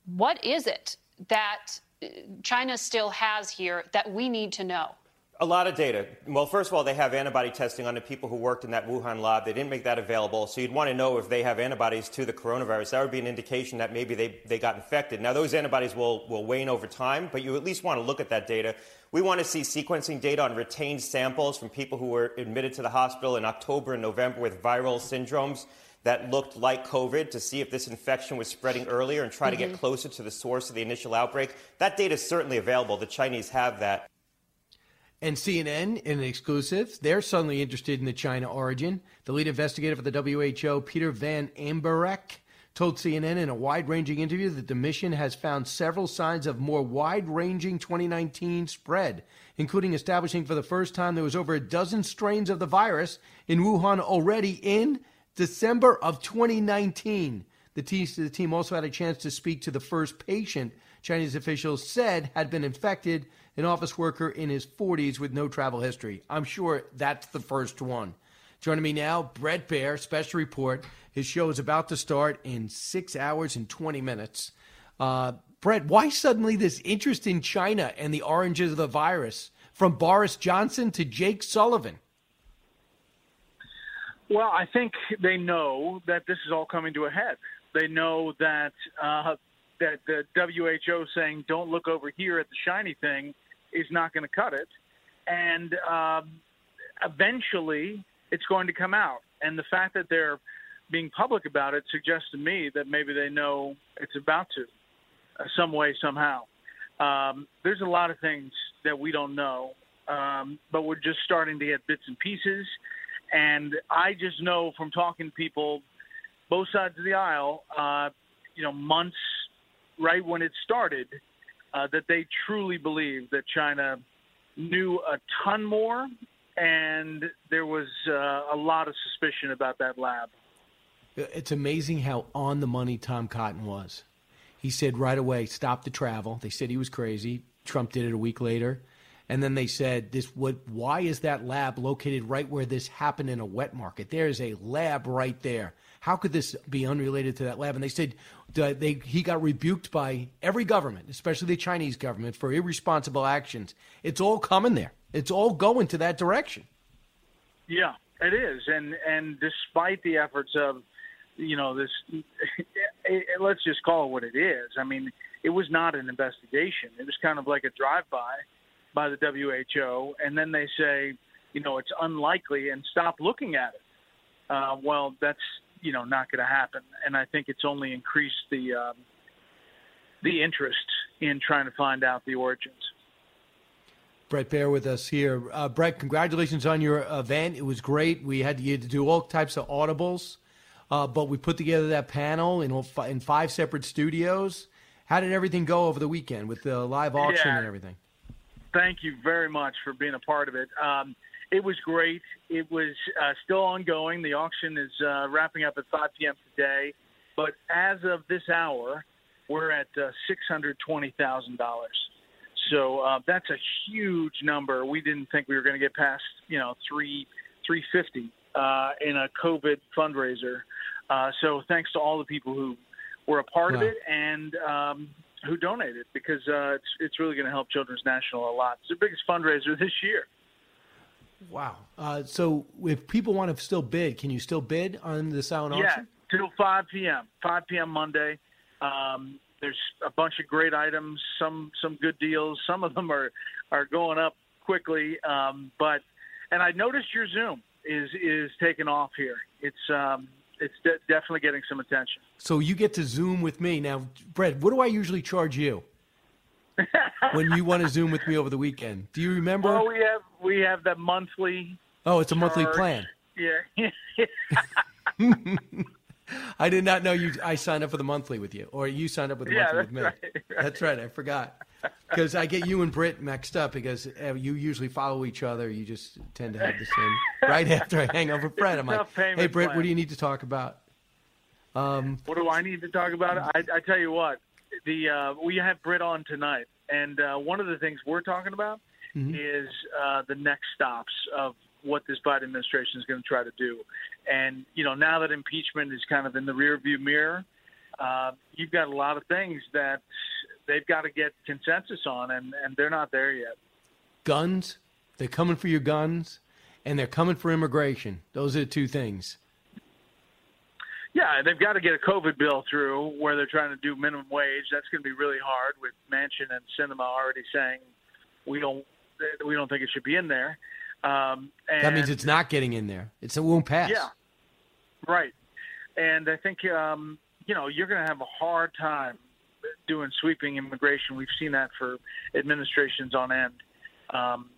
what is it that uh, China still has here that we need to know? A lot of data. Well, first of all, they have antibody testing on the people who worked in that Wuhan lab. They didn't make that available. So you'd want to know if they have antibodies to the coronavirus. That would be an indication that maybe they, they got infected. Now, those antibodies will, will wane over time, but you at least want to look at that data. We want to see sequencing data on retained samples from people who were admitted to the hospital in October and November with viral syndromes that looked like COVID to see if this infection was spreading earlier and try mm-hmm. to get mm-hmm. closer to the source of the initial outbreak. That data is certainly available. The Chinese have that. And CNN, in an exclusive, they're suddenly interested in the China origin. The lead investigator for the WHO, Peter Ben Embarek, told CNN in a wide ranging interview that the mission has found several signs of more wide ranging 2019 spread, including establishing for the first time there was over a dozen strains of the virus in Wuhan already in December of 2019. The team, the team also had a chance to speak to the first patient Chinese officials said had been infected, an office worker in his 40s with no travel history. I'm sure that's the first one. Joining me now, Bret Baier, special report. His show is about to start in six hours and 20 minutes. Uh, Bret, why suddenly this interest in China and the oranges of the virus from Boris Johnson to Jake Sullivan? Well, I think they know that this is all coming to a head. They know that uh, that the WHO saying "Don't look over here at the shiny thing" is not going to cut it, and um, eventually it's going to come out. And the fact that they're being public about it suggests to me that maybe they know it's about to, uh, some way, somehow. Um, there's a lot of things that we don't know, um, but we're just starting to get bits and pieces. And I just know from talking to people, both sides of the aisle, uh, you know, months right when it started, uh, that they truly believe that China knew a ton more, and there was uh, a lot of suspicion about that lab. It's amazing how on the money Tom Cotton was. He said right away, stop the travel. They said he was crazy. Trump did it a week later. And then they said, "This what? Why is that lab located right where this happened in a wet market? There is a lab right there. How could this be unrelated to that lab?" And they said, they, he got rebuked by every government, especially the Chinese government, for irresponsible actions. It's all coming there. It's all going to that direction. Yeah, it is, and and despite the efforts of, you know, this, let's just call it what it is. I mean, it was not an investigation. It was kind of like a drive-by by the WHO, and then they say, you know, it's unlikely, and stop looking at it. Uh, well, that's you know not going to happen, and I think it's only increased the um, the interest in trying to find out the origins. Bret Baier with us here. Uh, Bret, congratulations on your event. It was great. We had to, had to do all types of audibles, uh, but we put together that panel in, in five separate studios. How did everything go over the weekend with the live auction yeah. and everything? Thank you very much for being a part of it. Um, it was great. It was uh, still ongoing. The auction is uh, wrapping up at 5 p.m. today. But as of this hour, we're at uh, $620,000. So uh, that's a huge number. We didn't think we were going to get past, you know, three 350 uh, in a COVID fundraiser. Uh, so thanks to all the people who were a part wow. of it, and um, who donated because uh, it's it's really going to help Children's National a lot. It's the biggest fundraiser this year. Wow. Uh, so if people want to still bid, can you still bid on the silent yeah, auction? Yeah, till 5 p.m. 5 p.m. Monday. Um, there's a bunch of great items, some some good deals. Some of them are are going up quickly. Um, but and I noticed your Zoom is is taking off here. It's um, it's de- definitely getting some attention. So you get to Zoom with me now, Bret. What do I usually charge you when you want to Zoom with me over the weekend? Do you remember? Well, we have we have that monthly. oh, it's a monthly plan. Yeah. I did not know you. I signed up for the monthly with you, or you signed up with the Yeah, monthly with me. right, right. That's right. I forgot because I get you and Brit mixed up because uh, you usually follow each other. You just tend to have the same. right after I hang up with Bret, I'm like, "Hey, Brit, what do you need to talk about?" Um, What do I need to talk about? I, I tell you what, the uh, we have Brit on tonight, and uh, one of the things we're talking about Mhm. is uh, the next stops of what this Biden administration is going to try to do. And you know, now that impeachment is kind of in the rearview mirror, uh, you've got a lot of things that they've got to get consensus on, and, and they're not there yet. guns. They're coming for your guns, and they're coming for immigration. Those are the two things. Yeah, they've got to get a COVID bill through where they're trying to do minimum wage. That's going to be really hard with Manchin and Sinema already saying we don't we don't think it should be in there. Um, and that means it's not getting in there. It's a won't pass. yeah, right. And I think um, you know you're going to have a hard time doing sweeping immigration. We've seen that for administrations on end um,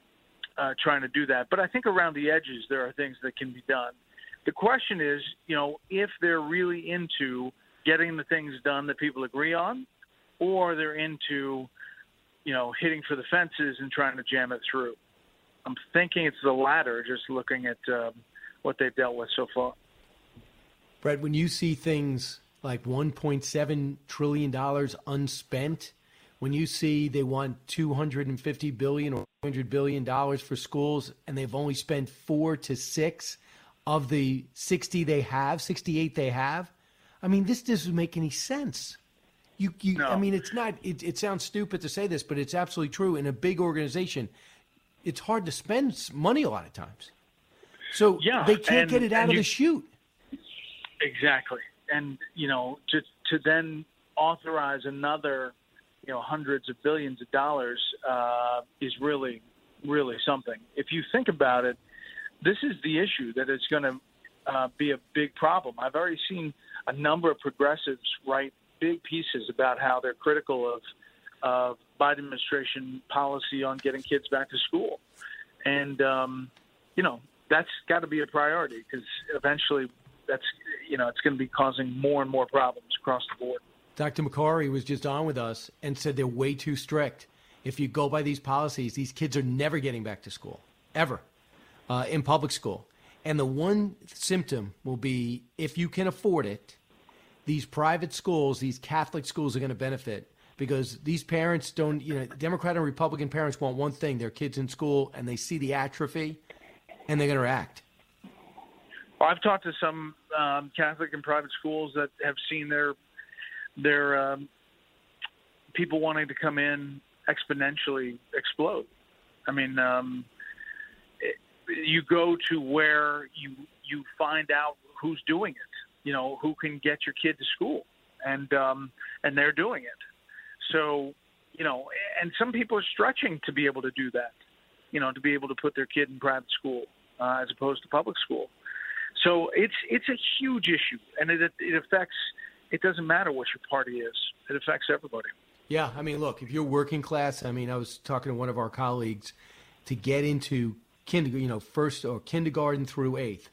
uh, trying to do that. But I think around the edges there are things that can be done. The question is, you know, if they're really into getting the things done that people agree on, or they're into, you know, hitting for the fences and trying to jam it through. I'm thinking it's the latter, just looking at um, what they've dealt with so far. Brett, when you see things like 1.7 trillion dollars unspent, when you see they want 250 billion or 100 billion dollars for schools, and they've only spent four to six of the 60 they have, 68 they have, I mean, this doesn't make any sense. You, you I mean, it's not. It, it sounds stupid to say this, but it's absolutely true. In a big organization, it's hard to spend money a lot of times. So Yeah, they can't and- get it out of you- the chute. Exactly, and you know, to to then authorize another, you know, hundreds of billions of dollars uh, is really, really something. If you think about it, this is the issue that is going to uh, be a big problem. I've already seen a number of progressives write big pieces about how they're critical of of Biden administration policy on getting kids back to school, and um, you know that's got to be a priority because eventually that's you know it's going to be causing more and more problems across the board. Dr. Makary was just on with us and said they're way too strict. If you go by these policies, these kids are never getting back to school, ever, uh, in public school. And the one symptom will be if you can afford it, these private schools, these Catholic schools are going to benefit because these parents don't, you know, Democrat and Republican parents want one thing their kids in school and they see the atrophy and they're going to react. Well, I've talked to some um, Catholic and private schools that have seen their their um, people wanting to come in exponentially explode. I mean, um, it, you go to where you you find out who's doing it. You know, who can get your kid to school, and um, and they're doing it. So, you know, and some people are stretching to be able to do that. You know, to be able to put their kid in private school uh, as opposed to public school. So it's it's a huge issue, and it it affects. It doesn't matter what your party is; it affects everybody. Yeah, I mean, look, if you're working class, I mean, I was talking to one of our colleagues to get into kindergarten, you know, first or kindergarten through eighth,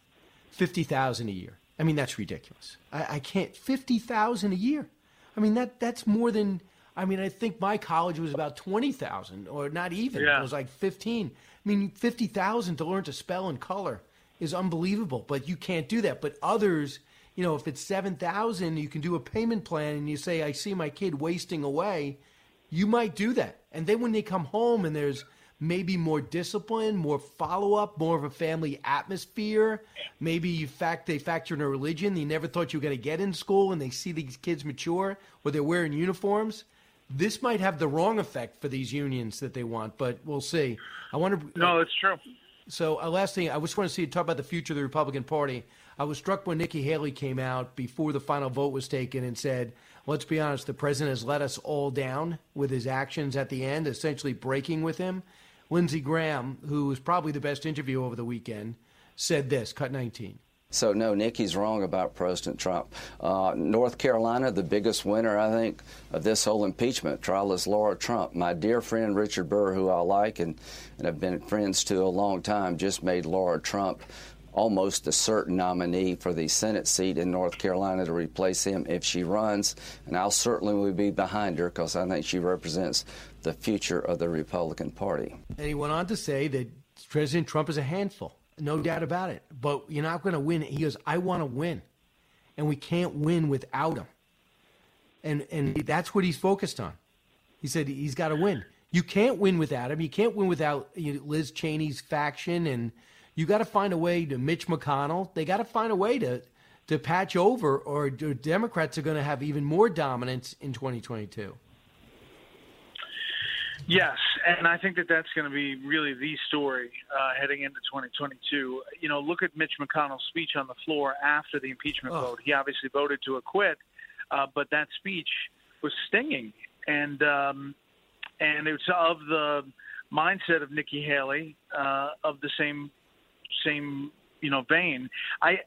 fifty thousand a year. I mean, that's ridiculous. I, I can't fifty thousand a year. I mean, that that's more than. I mean, I think my college was about twenty thousand, or not even. Yeah. It was like fifteen. I mean, fifty thousand to learn to spell and color is unbelievable. But you can't do that. But others, you know, if it's seven thousand, you can do a payment plan, and you say, "I see my kid wasting away." You might do that, and then when they come home and there's maybe more discipline, more follow up, more of a family atmosphere. Maybe you fact they factor in a religion you never thought you were going to get in school, and they see these kids mature or they're wearing uniforms. This might have the wrong effect for these unions that they want, but we'll see. I want to. No, it's true. So, uh, last thing, I just want to see you talk about the future of the Republican Party. I was struck when Nikki Haley came out before the final vote was taken and said, let's be honest, the president has let us all down with his actions at the end, essentially breaking with him. Lindsey Graham, who was probably the best interview over the weekend, said this. Cut 19. So, no, Nikki's wrong about President Trump. Uh, North Carolina, the biggest winner, I think, of this whole impeachment trial is Lara Trump. My dear friend Richard Burr, who I like and, and have been friends to a long time, just made Lara Trump almost a certain nominee for the Senate seat in North Carolina to replace him if she runs. And I'll certainly be behind her because I think she represents the future of the Republican Party. And he went on to say that President Trump is a handful. No doubt about it. But you're not going to win. He goes, I want to win. And we can't win without him. And, and that's what he's focused on. He said he's got to win. You can't win without him. You can't win without Liz Cheney's faction. And you got to find a way to Mitch McConnell. They got to find a way to, to patch over, or Democrats are going to have even more dominance in 2022. Yes, and I think that that's going to be really the story uh, heading into 2022. You know, look at Mitch McConnell's speech on the floor after the impeachment oh. vote. He obviously voted to acquit, uh, but that speech was stinging, and um, and it's of the mindset of Nikki Haley, uh, of the same same you know vein. I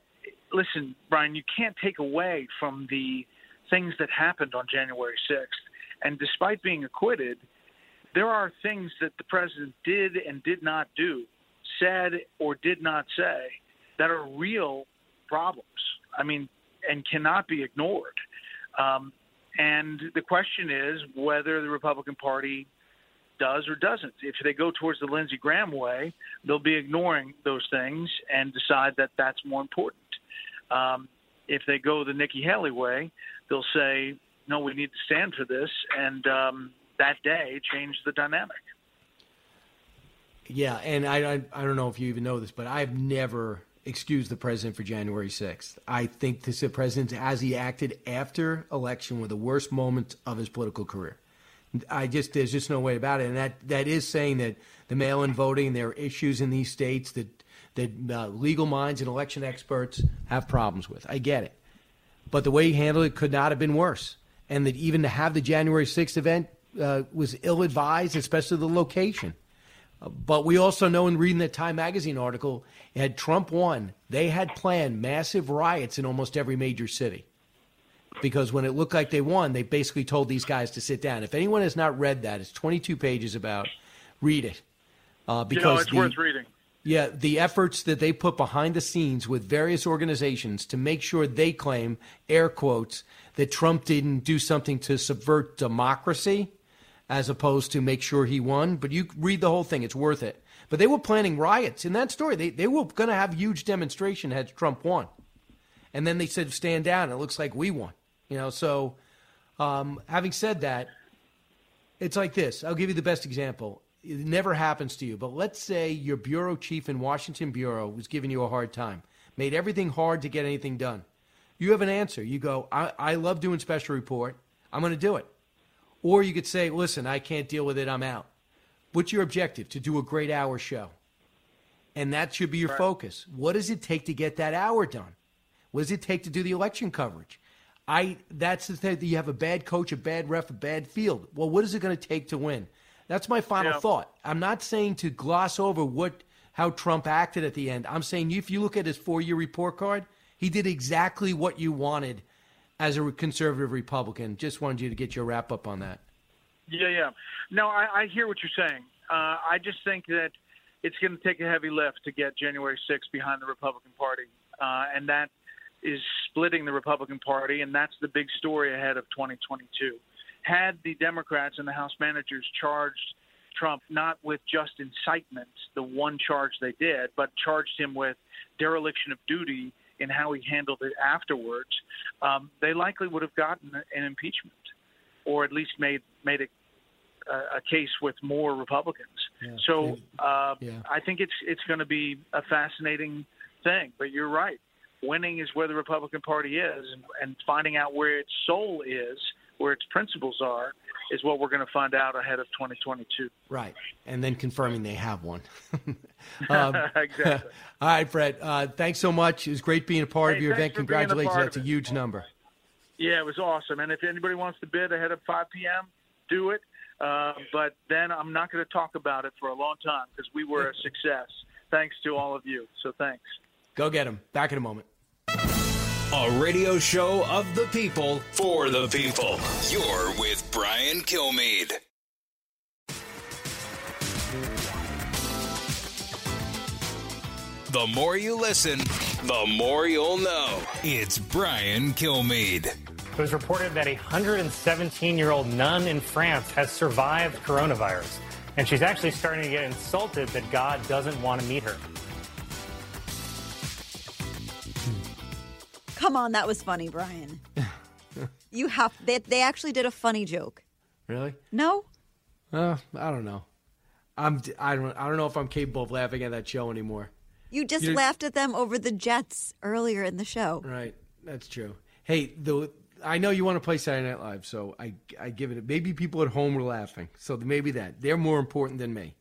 listen, Brian. You can't take away from the things that happened on January 6th, and despite being acquitted there are things that the president did and did not do, said or did not say, that are real problems. I mean, and cannot be ignored. Um, and the question is whether the Republican Party does or doesn't. If they go towards the Lindsey Graham way, they'll be ignoring those things and decide that that's more important. Um, if they go the Nikki Haley way, they'll say, no, we need to stand for this, and um, that day changed the dynamic. Yeah, and I, I, I don't know if you even know this, but I've never excused the president for January 6th. I think this the president, as he acted after election, were the worst moments of his political career. I just there's just no way about it, and that that is saying that the mail-in voting, there are issues in these states that that uh, legal minds and election experts have problems with. I get it, but the way he handled it could not have been worse. And that even to have the January 6th event uh, was ill advised, especially the location. Uh, but we also know in reading the Time Magazine article, had Trump won, they had planned massive riots in almost every major city. Because when it looked like they won, they basically told these guys to sit down. If anyone has not read that, it's 22 pages about. Read it. Uh, because you know, it's the, worth reading. Yeah, the efforts that they put behind the scenes with various organizations to make sure they claim, air quotes, that Trump didn't do something to subvert democracy as opposed to make sure he won. But you read the whole thing, it's worth it. But they were planning riots in that story. They, they were going to have huge demonstration had Trump won. And then they said, stand down. It looks like we won. You know, so um, having said that, it's like this. I'll give you the best example. It never happens to you, but let's say your bureau chief in Washington Bureau was giving you a hard time, made everything hard to get anything done. You have an answer. You go, I, I love doing special report. I'm going to do it. Or you could say, listen, I can't deal with it, I'm out. What's your objective? To do a great hour show. And that should be your right. focus. What does it take to get that hour done? What does it take to do the election coverage? I that's the thing that you have a bad coach, a bad ref, a bad field. Well, what is it going to take to win? That's my final yeah. thought. I'm not saying to gloss over what how Trump acted at the end. I'm saying if you look at his four year report card, he did exactly what you wanted as a conservative Republican. Just wanted you to get your wrap up on that. Yeah, yeah. No, I, I hear what you're saying. Uh, I just think that it's going to take a heavy lift to get January 6th behind the Republican Party, uh, and that is splitting the Republican Party, and that's the big story ahead of 2022. Had the Democrats and the House managers charged Trump not with just incitement, the one charge they did, but charged him with dereliction of duty in how he handled it afterwards, um, they likely would have gotten an impeachment, or at least made made a, a case with more Republicans. Yeah. So uh, yeah. I think it's it's going to be a fascinating thing. But you're right, winning is where the Republican Party is, and, and finding out where its soul is, where its principles are, is what we're going to find out ahead of 2022. Right, and then confirming they have one. um, exactly. all right, Fred. Uh, thanks so much. It was great being a part hey, of your event. Congratulations. That's a huge number. Yeah, it was awesome. And if anybody wants to bid ahead of 5 p.m., do it. Uh, but then I'm not going to talk about it for a long time because we were a success. Thanks to all of you. So thanks. Go get them. Back in a moment. A radio show of the people for the people. You're with Brian Kilmeade. The more you listen, the more you'll know. It's Brian Kilmeade. It was reported that a 117 year old nun in France has survived coronavirus. And she's actually starting to get insulted that God doesn't want to meet her. Come on, that was funny, Brian. you have they, they actually did a funny joke. Really? No? Uh, I don't know. I'm I don't I don't know if I'm capable of laughing at that show anymore. You just You're- laughed at them over the Jets earlier in the show. Right, that's true. Hey, the I know you want to play Saturday Night Live, so I I give it. Maybe people at home were laughing, so maybe that they're more important than me.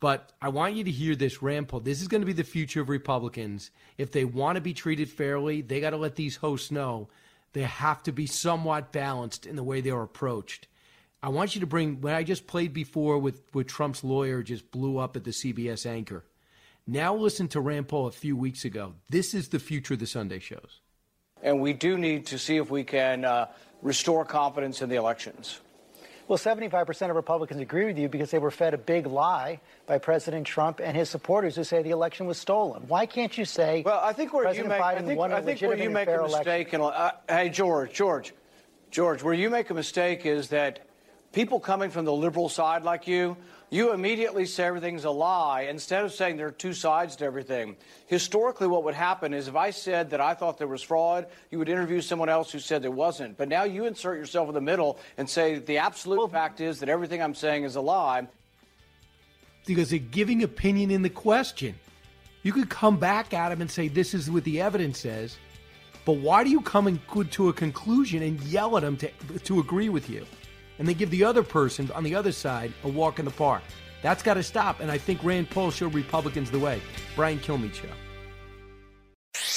But I want you to hear this Paul. This is going to be the future of Republicans. If they want to be treated fairly, they got to let these hosts know they have to be somewhat balanced in the way they are approached. I want you to bring what I just played before with, with Trump's lawyer just blew up at the CBS anchor. Now listen to Rand Paul a few weeks ago. This is the future of the Sunday shows. And we do need to see if we can uh, restore confidence in the elections. Well, 75% of Republicans agree with you because they were fed a big lie by President Trump and his supporters who say the election was stolen. Why can't you say Well, I think where President you make, Biden I think, won I think where you make a mistake, and uh, hey, George, George, George, where you make a mistake is that people coming from the liberal side like you, you immediately say everything's a lie instead of saying there are two sides to everything. Historically, what would happen is if I said that I thought there was fraud, you would interview someone else who said there wasn't. But now you insert yourself in the middle and say the absolute fact is that everything I'm saying is a lie. because they're giving opinion in the question. You could come back at him and say, This is what the evidence says. But why do you come and to a conclusion and yell at them to, to agree with you? And they give the other person on the other side a walk in the park. That's got to stop. And I think Rand Paul showed Republicans the way. Brian Kilmeade Show.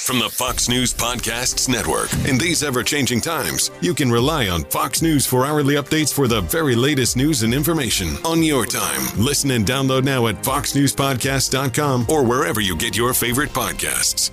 From the Fox News Podcasts Network. In these ever changing times, you can rely on Fox News for hourly updates for the very latest news and information on your time. Listen and download now at foxnewspodcast.com or wherever you get your favorite podcasts.